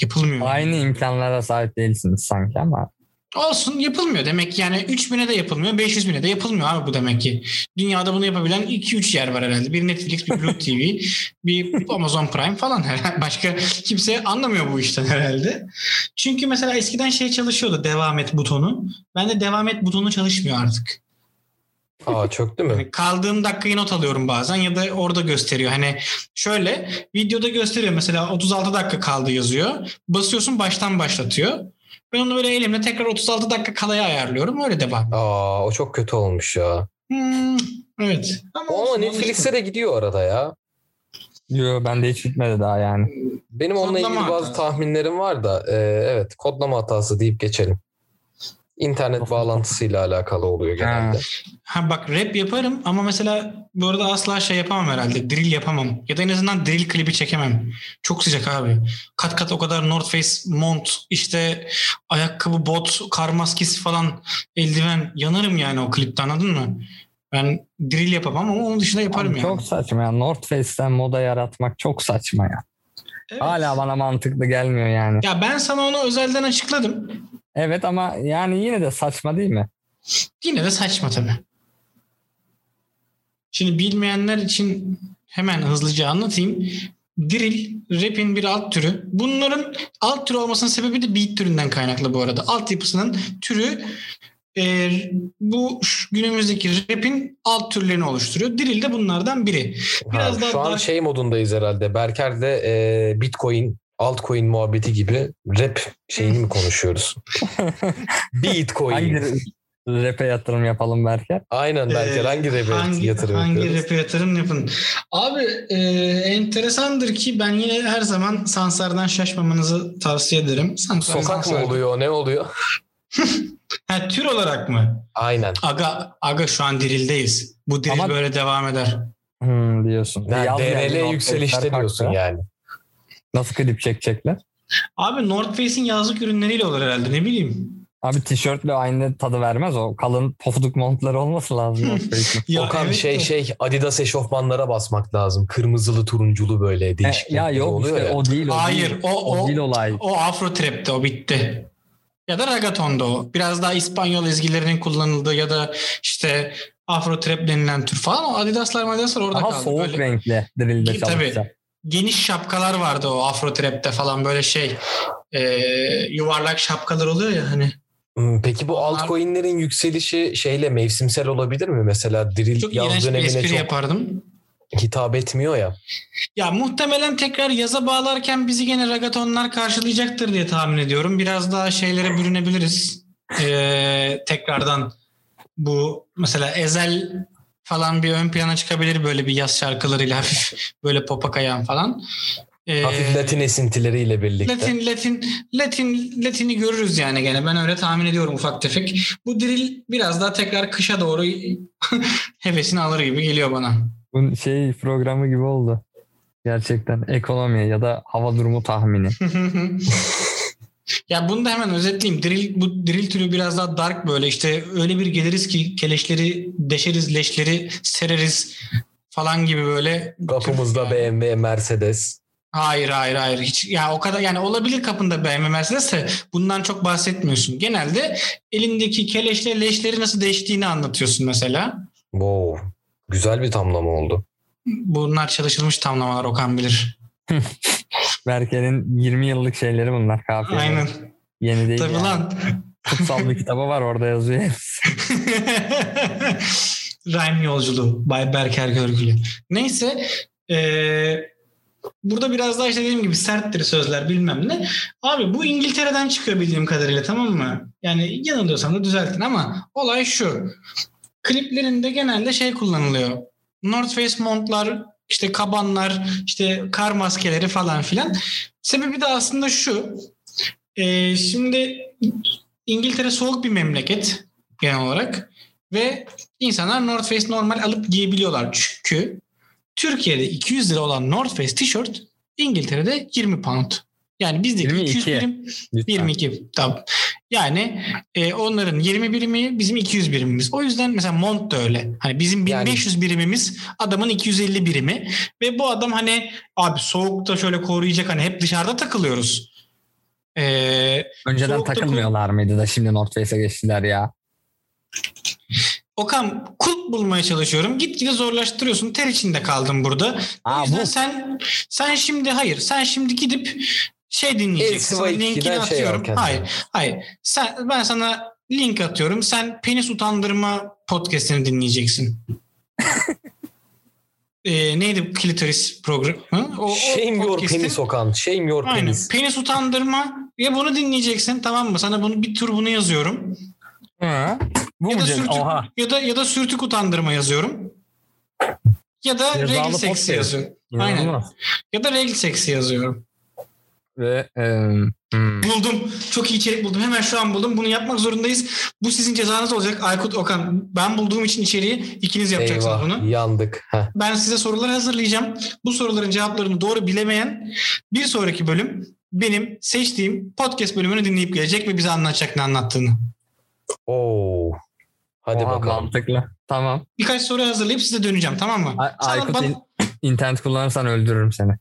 Yapılmıyor. Aynı imkanlara sahip değilsiniz sanki ama. Olsun yapılmıyor demek ki yani 3000'e de yapılmıyor 500 bine de yapılmıyor abi bu demek ki. Dünyada bunu yapabilen 2-3 yer var herhalde. Bir Netflix, bir Blue TV, bir Amazon Prime falan herhalde. Başka kimse anlamıyor bu işten herhalde. Çünkü mesela eskiden şey çalışıyordu devam et butonu. Ben de devam et butonu çalışmıyor artık. Aa çöktü mü? Yani kaldığım dakikayı not alıyorum bazen ya da orada gösteriyor. Hani şöyle videoda gösteriyor mesela 36 dakika kaldı yazıyor. Basıyorsun baştan başlatıyor. Ben onu böyle elimle tekrar 36 dakika kalaya ayarlıyorum. Öyle devam. Aa o çok kötü olmuş ya. Hmm, evet. Ama, O ama Netflix'e de gidiyor arada ya. Yo bende hiç bitmedi daha yani. Benim onunla Kodlama ilgili bazı hatası. tahminlerim var da e, evet kodlama hatası deyip geçelim. İnternet bağlantısıyla alakalı oluyor genelde. Ha bak rap yaparım ama mesela bu arada asla şey yapamam herhalde. Drill yapamam. Ya da en azından drill klibi çekemem. Çok sıcak abi. Kat kat o kadar North Face mont, işte ayakkabı, bot, kar maskesi falan, eldiven. Yanarım yani o klipte anladın mı? Ben drill yapamam ama onun dışında yaparım Abi yani. Çok saçma ya. North Face'ten moda yaratmak çok saçma ya. Evet. Hala bana mantıklı gelmiyor yani. Ya ben sana onu özelden açıkladım. Evet ama yani yine de saçma değil mi? Yine de saçma tabii. Şimdi bilmeyenler için hemen hızlıca anlatayım. Drill, rap'in bir alt türü. Bunların alt türü olmasının sebebi de beat türünden kaynaklı bu arada. Altyapısının türü e, bu günümüzdeki rap'in alt türlerini oluşturuyor. Drill de bunlardan biri. Biraz Ha, daha şu an dark- şey modundayız herhalde. Berker'de e, Bitcoin, altcoin muhabbeti gibi rap şeyini mi konuşuyoruz? Bitcoin. Hangi rap'e yatırım yapalım Berker? Aynen Berker. Ee, hangi rap'e hangi, yatırım hangi yapıyoruz? rap'e yatırım yapın? Abi e, enteresandır ki ben yine her zaman Sansar'dan şaşmamanızı tavsiye ederim. Sansar, Sokak mı oluyor? Ne oluyor? Ha, tür olarak mı? Aynen. Aga, aga şu an dirildeyiz. Bu diril Ama- böyle devam eder. Hmm, diyorsun. Yani Yaz DRL North yükselişte diyorsun kalktı. yani. Nasıl klip çekecekler? Abi North Face'in yazlık ürünleriyle olur herhalde ne bileyim. Abi tişörtle aynı tadı vermez o. Kalın pofuduk montları olması lazım North Face'in. Ya Okan evet şey de- şey Adidas eşofmanlara basmak lazım. Kırmızılı turunculu böyle değişik. E, ya yok oluyor işte ya. o değil o Hayır değil. o, O, o, değil olay. o Afro Trap'te o bitti. Ya da Ragaton'da o. Biraz daha İspanyol ezgilerinin kullanıldığı ya da işte Afro Trap denilen tür falan. O Adidaslar Adidaslar orada Daha kaldı. soğuk Böyle renkli drill'de Tabii. çalışacak. geniş şapkalar vardı o Afro Trap'te falan böyle şey e, yuvarlak şapkalar oluyor ya hani. Hmm, Peki bu altcoin'lerin yükselişi şeyle mevsimsel olabilir mi? Mesela drill Çok yaz bir dönemine espri çok yapardım. Hitap etmiyor ya. Ya muhtemelen tekrar yaza bağlarken bizi gene ragatonlar karşılayacaktır diye tahmin ediyorum. Biraz daha şeylere bürünebiliriz. Ee, tekrardan bu mesela Ezel falan bir ön plana çıkabilir böyle bir yaz şarkılarıyla hafif böyle popa kayan falan. Ee, hafif Latin esintileriyle birlikte. Latin Latin Latin Latin'i görürüz yani gene. Ben öyle tahmin ediyorum ufak tefek. Bu drill biraz daha tekrar kışa doğru hevesini alır gibi geliyor bana. Bu şey programı gibi oldu. Gerçekten ekonomi ya da hava durumu tahmini. ya bunu da hemen özetleyeyim. Drill, bu drill türü biraz daha dark böyle işte öyle bir geliriz ki keleşleri deşeriz, leşleri sereriz falan gibi böyle. Kapımızda BMW, Mercedes. Hayır hayır hayır hiç ya o kadar yani olabilir kapında BMW Mercedes de bundan çok bahsetmiyorsun. Genelde elindeki keleşle leşleri nasıl değiştiğini anlatıyorsun mesela. Wow. Güzel bir tamlama oldu. Bunlar çalışılmış tamlamalar Okan bilir. Berke'nin 20 yıllık şeyleri bunlar. Kafiye. Aynen. Yeni değil Tabii yani. lan. Kutsal bir kitabı var orada yazıyor. Rhyme yolculuğu. Bay Berker Görgülü. Neyse. Ee, burada biraz daha işte dediğim gibi serttir sözler bilmem ne. Abi bu İngiltere'den çıkıyor bildiğim kadarıyla tamam mı? Yani yanılıyorsam da düzeltin ama olay şu. Kliplerinde genelde şey kullanılıyor. North Face montlar, işte kabanlar, işte kar maskeleri falan filan. Sebebi de aslında şu. Ee, şimdi İngiltere soğuk bir memleket genel olarak ve insanlar North Face normal alıp giyebiliyorlar çünkü Türkiye'de 200 lira olan North Face tişört İngiltere'de 20 pound. Yani bizdeki 22. 200 birim Lütfen. 22 tamam. Yani e, onların 20 birimi bizim 200 birimimiz. O yüzden mesela mont da öyle. Hani bizim 1500 yani, birimimiz adamın 250 birimi ve bu adam hani abi soğukta şöyle koruyacak hani hep dışarıda takılıyoruz. Ee, Önceden takılmıyorlar mıydı da şimdi North Face'e geçtiler ya. Okan kulp bulmaya çalışıyorum. Gitgide zorlaştırıyorsun. Ter içinde kaldım burada. Aa, o yüzden bu... sen sen şimdi hayır. Sen şimdi gidip şey dinleyeceksin. Linkini şey atıyorum. Şey hayır. Hayır. Sen ben sana link atıyorum. Sen penis utandırma podcast'ini dinleyeceksin. e, neydi klitoris program? O, Shame o your penis Okan. Shame your Aynen. penis. Penis utandırma. Ya bunu dinleyeceksin tamam mı? Sana bunu bir tur bunu yazıyorum. Ha. Bu ya da sürtük, Oha. ya da ya da sürtük utandırma yazıyorum. Ya da regl seksi yazıyorum. Aynen. Ya da regl seksi yazıyorum. Ve e, hmm. buldum. Çok iyi içerik buldum. Hemen şu an buldum. Bunu yapmak zorundayız. Bu sizin cezanız olacak. Aykut Okan ben bulduğum için içeriği ikiniz yapacaksınız Eyvah, bunu. yandık. Heh. Ben size sorular hazırlayacağım. Bu soruların cevaplarını doğru bilemeyen bir sonraki bölüm benim seçtiğim podcast bölümünü dinleyip gelecek ve bize anlatacak ne anlattığını. Oo. Hadi Oha, bakalım. Mantıklı. Tamam. Birkaç soru hazırlayıp size döneceğim tamam mı? Ay- Aykut bana... in- internet kullanırsan öldürürüm seni.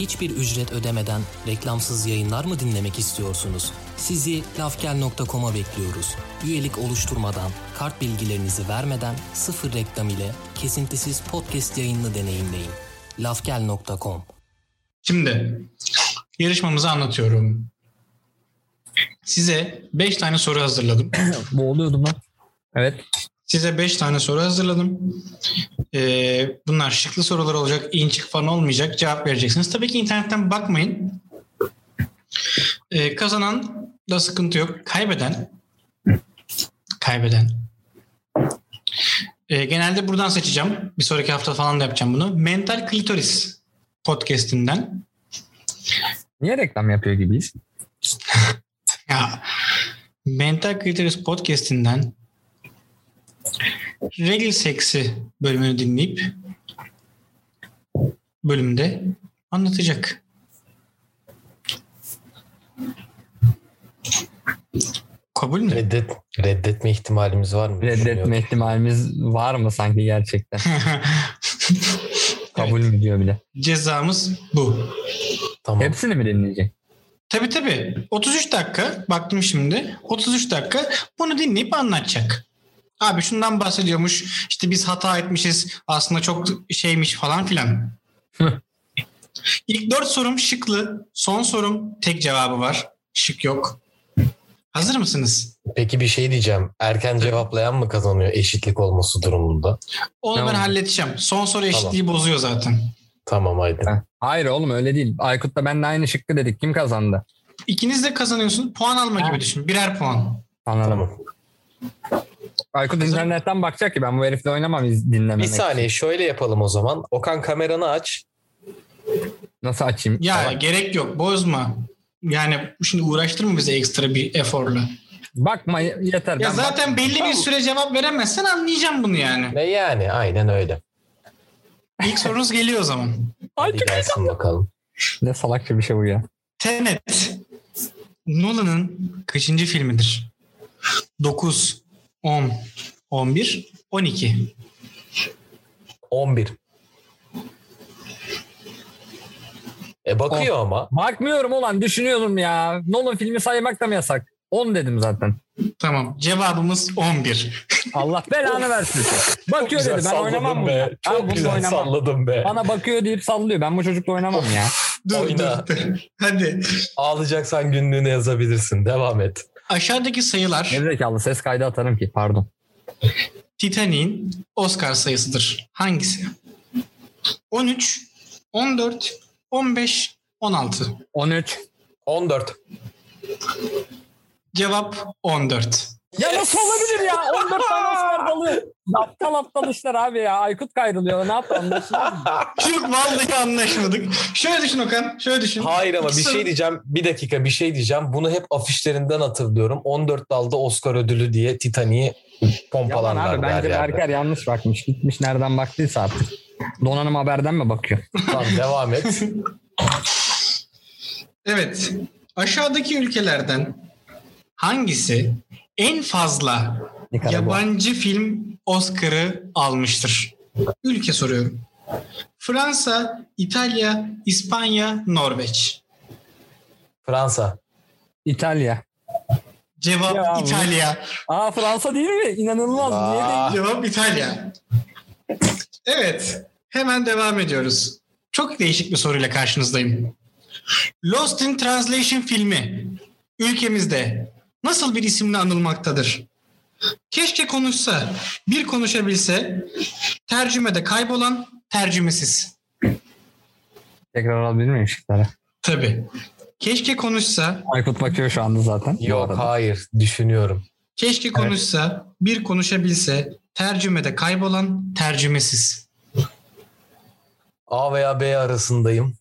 Hiçbir ücret ödemeden reklamsız yayınlar mı dinlemek istiyorsunuz? Sizi lafgel.com'a bekliyoruz. Üyelik oluşturmadan, kart bilgilerinizi vermeden sıfır reklam ile kesintisiz podcast yayınını deneyimleyin. lafgel.com Şimdi yarışmamızı anlatıyorum. Size 5 tane soru hazırladım. Boğuluyordum lan. Evet. Size 5 tane soru hazırladım. Ee, bunlar şıklı sorular olacak. İn çık falan olmayacak. Cevap vereceksiniz. Tabii ki internetten bakmayın. Ee, kazanan da sıkıntı yok. Kaybeden kaybeden ee, genelde buradan seçeceğim. Bir sonraki hafta falan da yapacağım bunu. Mental Klitoris podcastinden. Niye reklam yapıyor gibiyiz? ya Mental Klitoris podcastinden Regl Seksi bölümünü dinleyip bölümde anlatacak. Kabul mü? Reddet, reddetme ihtimalimiz var mı? Reddetme ihtimalimiz var mı sanki gerçekten? Kabul evet. mü diyor bile. Cezamız bu. Tamam. Hepsini mi dinleyecek? Tabii tabii. 33 dakika baktım şimdi. 33 dakika bunu dinleyip anlatacak. Abi şundan bahsediyormuş. İşte biz hata etmişiz. Aslında çok şeymiş falan filan. İlk dört sorum şıklı. Son sorum tek cevabı var. Şık yok. Hazır mısınız? Peki bir şey diyeceğim. Erken cevaplayan mı kazanıyor eşitlik olması durumunda? Onu ben halledeceğim. Son soru eşitliği bozuyor zaten. Tamam haydi. Ha. Hayır oğlum öyle değil. Aykut'la ben de aynı şıkkı dedik. Kim kazandı? İkiniz de kazanıyorsun. Puan alma gibi düşün. Birer puan. Anladım. Tamam. Aykut internetten bakacak ki ben bu herifle oynamam dinlememek. Bir saniye şöyle yapalım o zaman. Okan kameranı aç. Nasıl açayım? Ya Tamam. gerek yok. Bozma. Yani şimdi uğraştırma bize ekstra bir eforla. Bakma yeter. Ya Ben zaten bak- belli bir süre cevap veremezsen anlayacağım bunu yani. Ve yani aynen öyle. İlk sorunuz geliyor o zaman. Hadi gelsin bakalım. Ne salakça bir şey bu ya. Tenet Nolan'ın kaçıncı filmidir? 9, 10, 11, 12. 11. E bakıyor ama. Bakmıyorum ulan düşünüyorum ya. Nolan filmi saymak da mı yasak? 10 dedim zaten. Tamam. Cevabımız 11. Allah belanı versin. Bakıyor dedi ben oynamam bunu. be. Ben Çok bunu güzel oynamam. salladım be. Bana bakıyor deyip sallıyor. Ben bu çocukla oynamam ya. Dur, Oyna. dur, dur. Hadi. Ağlayacaksan günlüğüne yazabilirsin. Devam et. Aşağıdaki sayılar Gerizekalı ses kaydı atarım ki pardon. Titanic'in Oscar sayısıdır. Hangisi? 13, 14, 15, 16. 13. 14. Cevap 14. Ya nasıl olabilir ya? 14 tane Oscar dalı. Aptal aptal işler abi ya. Aykut kayrılıyor. Ne yaptı anlaşılmıyor mu? Çok vallahi anlaşmadık. Şöyle düşün Okan. Şöyle düşün. Hayır ama bir şey diyeceğim. Bir dakika bir şey diyeceğim. Bunu hep afişlerinden hatırlıyorum. 14 dalda Oscar ödülü diye Titanic'i Yalan pompalarlar. abi bence Berker yanlış bakmış. Gitmiş nereden baktıysa artık. Donanım haberden mi bakıyor? Tamam devam et. Evet. Aşağıdaki ülkelerden hangisi en fazla Nikaragua. yabancı film Oscar'ı almıştır? Ülke soruyorum. Fransa, İtalya, İspanya, Norveç. Fransa. İtalya. Cevap Ya İtalya. Aa Fransa değil mi? İnanılmaz. Niye Aa. değil? Cevap İtalya. Evet. Hemen devam ediyoruz. Çok değişik bir soruyla karşınızdayım. Lost in Translation filmi ülkemizde nasıl bir isimle anılmaktadır? Keşke konuşsa, bir konuşabilse, tercümede kaybolan, tercümesiz. Tekrar alabilir miyim şıkları? Tabii. Keşke konuşsa, Aykut bakıyor şu anda zaten. Yok hayır düşünüyorum. keşke konuşsa, bir konuşabilse, tercümede kaybolan, tercümesiz. A veya B arasındayım.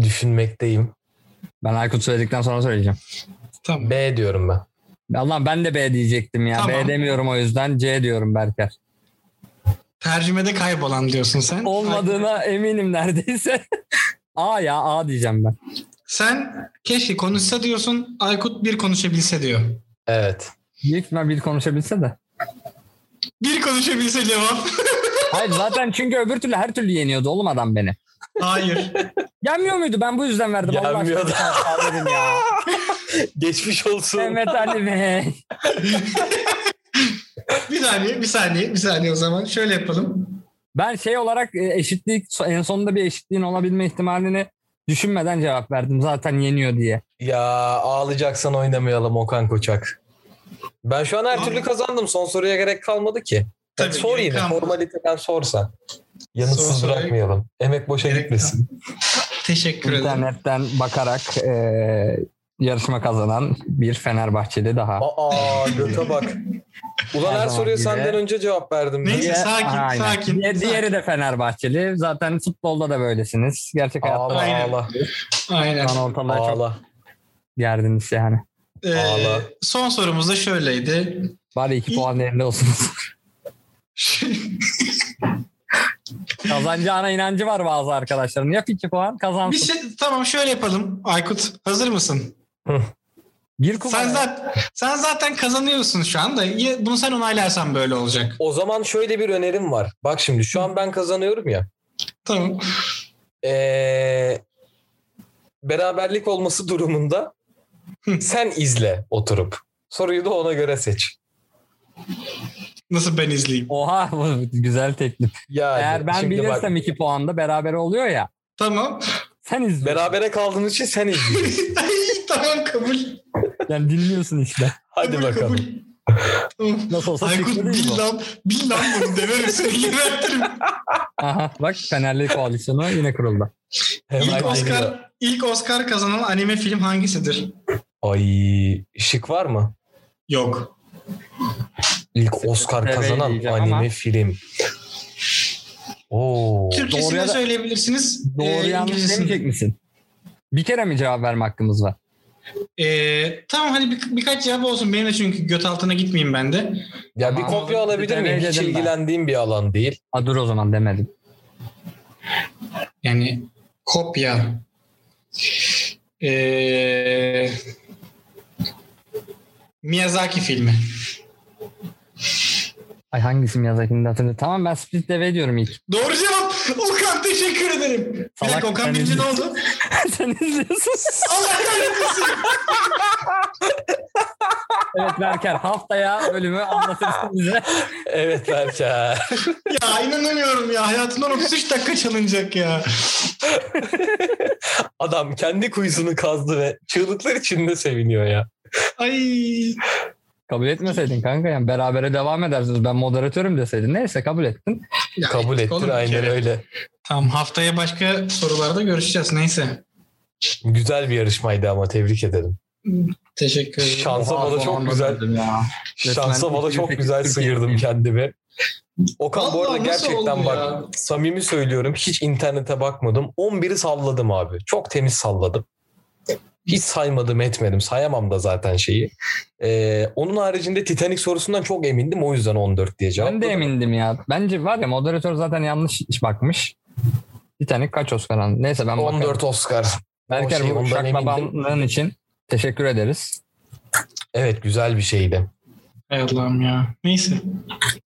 Düşünmekteyim. Ben Aykut söyledikten sonra söyleyeceğim. Tamam. B diyorum ben. Allah ben de B diyecektim ya. Tamam. B demiyorum o yüzden C diyorum Berker. Tercümede kaybolan diyorsun sen. Olmadığına eminim neredeyse. A ya A diyeceğim ben. Sen keşke konuşsa diyorsun. Aykut bir konuşabilse diyor. Evet. Büyük ihtimal bir konuşabilse de. Bir konuşabilse cevap. Hayır zaten çünkü öbür türlü her türlü yeniyordu oğlum adam beni. Hayır. Yenmiyor muydu? Ben bu yüzden verdim. Yenmiyordu. ya. Geçmiş olsun. Mehmet Ali Bey. bir saniye, bir saniye, bir saniye o zaman. Şöyle yapalım. Ben şey olarak e, eşitlik en sonunda bir eşitliğin olabilme ihtimalini düşünmeden cevap verdim. Zaten yeniyor diye. Ya ağlayacaksan oynamayalım Okan Koçak. Ben şu an her türlü kazandım. Son soruya gerek kalmadı ki. Tabii, sor yine. kalmadı. Formaliteden sorsan. Yanıtsız Sor, sor. bırakmayalım. Emek boşa Gerek gitmesin. Teşekkür ederim. İnternetten bakarak e, yarışma kazanan bir Fenerbahçeli daha. Aa göte bak. Ulan Her her soruya gibi. senden önce cevap verdim. Neyse. Diğer- sakin, Aynen. sakin, Diğer- sakin. Diğeri de Fenerbahçeli. Zaten futbolda da böylesiniz. Gerçek hayatta Ağla da Aynen. ağla. Aynen. şu an ortalığa çok Ağla. gerdiniz yani. Ee, Ağla. son sorumuz da şöyleydi. Bari iki puan yerinde olsunuz. Kazanacağına inancı var bazı arkadaşların. Yap iki puan bir kazansın. şey, tamam şöyle yapalım. Aykut hazır mısın? Bir. Sen zaten, sen zaten kazanıyorsun şu anda. Bunu sen onaylarsan böyle olacak. O zaman şöyle bir önerim var. Bak şimdi şu an ben kazanıyorum ya. Tamam. Ee, beraberlik olması durumunda sen izle oturup. Soruyu da ona göre seç. Nasıl ben izleyeyim? Oha bu güzel teklif. Yani Eğer ben şimdi bak, bilirsem iki puanda beraber oluyor ya. Tamam. Sen izle. berabere kaldığın için sen izleyeceksin. tamam kabul. Yani dinliyorsun işte. Hadi Kabul, bakalım. kabul. Nasıl olsa Aykut bil bu. lan, bil lan bunu deverim seni gebertirim. Aha, bak Fenerli koalisyonu yine kuruldu. Hemen İlk geliyor. Oscar, ilk Oscar kazanan anime film hangisidir? Ay şık var mı? Yok. İlk Oscar kazanan anime ama- film. Oo. Türkçesini Doğru ya de da- söyleyebilirsiniz. Doğru ee, yanlış İngilizcesini. demeyecek misin? Bir kere mi cevap verme hakkımız var? Ee, tamam hadi bir, birkaç cevap olsun. Benim de çünkü göt altına gitmeyeyim ben de. Ya bir Tamam. kopya alabilir miyim? Hiç ben. ilgilendiğim bir alan değil. Ha dur o zaman demedim. Yani kopya. Ee, Miyazaki filmi. Ay hangisi Miyazaki'nin de hatırlıyorum. Tamam ben Split Deve diyorum ilk. Doğru cevap. Okan teşekkür ederim. Bir Salak dakika Okan sen bilince ne oldu? Sen izliyorsun. Allah kahretmesin. evet Berker haftaya bölümü anlatırsın bize. Evet Berker. ya inanamıyorum ya. Hayatımdan 33 dakika çalınacak ya. Adam kendi kuyusunu kazdı ve çığlıklar içinde seviniyor ya. Ay. Kabul etmeseydin kanka yani berabere devam edersiniz. Ben moderatörüm deseydin. Neyse kabul ettin. Ya, Kabul ettik ettin oğlum aynen öyle. Tamam haftaya başka sorularda görüşeceğiz. Neyse. Güzel bir yarışmaydı ama tebrik ederim. Teşekkür ederim. Şansa Oha, bana çok güzel Ya. şansa bana çok 2008 güzel sıyırdım kendimi. Okan bu Vallahi arada nasıl gerçekten bak ya? samimi söylüyorum hiç internete bakmadım. 11'i salladım abi. Çok temiz salladım. Hiç saymadım etmedim. Sayamam da zaten şeyi. Ee, onun haricinde Titanic sorusundan çok emindim. O yüzden 14 diye Ben cevapladım. de emindim ya. Bence var ya moderatör zaten yanlış iş bakmış. Titanic kaç Oscar aldı? Neyse ben bakarım. 14 Oscar. Berker şey, bu emindim. şaklabanlığın için teşekkür ederiz. Evet güzel bir şeydi. Ey Allah'ım ya. Neyse.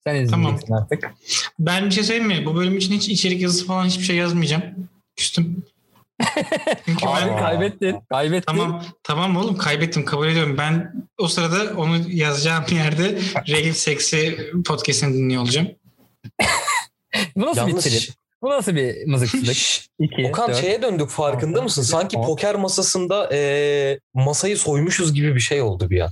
Sen izleyeceksin artık. Ben bir şey söyleyeyim mi? Bu bölüm için hiç içerik yazısı falan hiçbir şey yazmayacağım. Küstüm. Çünkü Abi ben... kaybettin. Kaybettin. Tamam tamam oğlum kaybettim kabul ediyorum. Ben o sırada onu yazacağım yerde Regl Sex'i podcast'ini dinliyor olacağım. Bu nasıl bir Yalnız trip? Bu nasıl bir mızıkçılık? Şşş, 2, Okan şeye döndük farkında mısın? Sanki poker masasında eee, masayı soymuşuz gibi bir şey oldu bir an.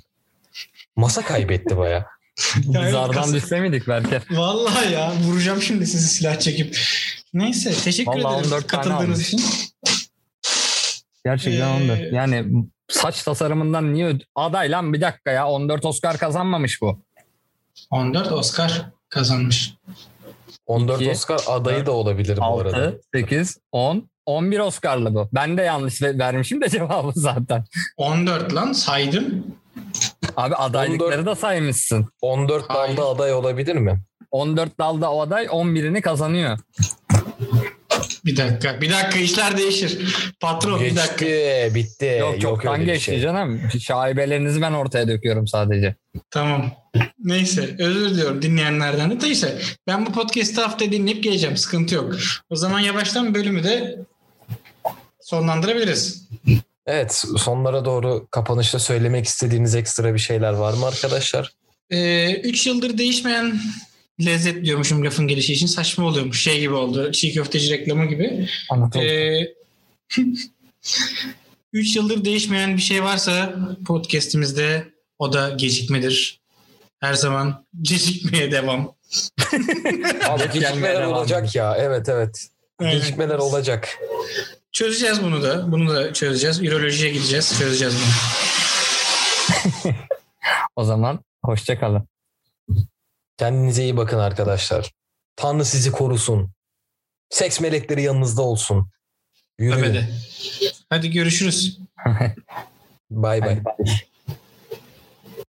Masa kaybetti baya. Zardan düşse miydik Berker? Vallahi ya vuracağım şimdi sizi silah çekip. Neyse teşekkür Vallahi ederim 14 tane katıldığınız için. Gerçekten Ee, 14. Yani saç tasarımından niye aday lan bir dakika ya 14 Oscar kazanmamış bu. 14 Oscar kazanmış. 14 İki, Oscar adayı da olabilir bu arada. 6, 8, 10, 11 Oscar'lı bu. Ben de yanlış ve- vermişim de cevabı zaten. 14 lan saydım. Abi adaylıkları da saymışsın. 14 Hayır. dalda aday olabilir mi? 14 dalda o aday 11'ini kazanıyor. Bir dakika bir dakika işler değişir. Patron bir dakika. Geçti, bitti. Yok öyle bir geçti şey. canım. Şaibelerinizi ben ortaya döküyorum sadece. Tamam. Neyse özür diliyorum dinleyenlerden de. Neyse ben bu podcast'ı hafta dinleyip geleceğim. Sıkıntı yok. O zaman yavaştan bölümü de sonlandırabiliriz. Evet sonlara doğru kapanışta söylemek istediğiniz ekstra bir şeyler var mı arkadaşlar? 3 Ee, yıldır değişmeyen lezzet diyormuşum lafın gelişi için saçma oluyormuş. Şey gibi oldu. Çiğ köfteci reklamı gibi. Anlatalım. 3 yıldır değişmeyen bir şey varsa podcast'imizde o da gecikmedir. Her zaman gecikmeye devam. Abi gecikmeler olacak ya. Evet evet. Evet. Gecikmeler olacak. Çözeceğiz bunu da. Bunu da çözeceğiz. Ürolojiye gideceğiz. Çözeceğiz bunu. O zaman hoşça kalın. Kendinize iyi bakın arkadaşlar. Tanrı sizi korusun. Seks melekleri yanınızda olsun. Yürüyün. De. Hadi görüşürüz. Bay bay. Hadi bay.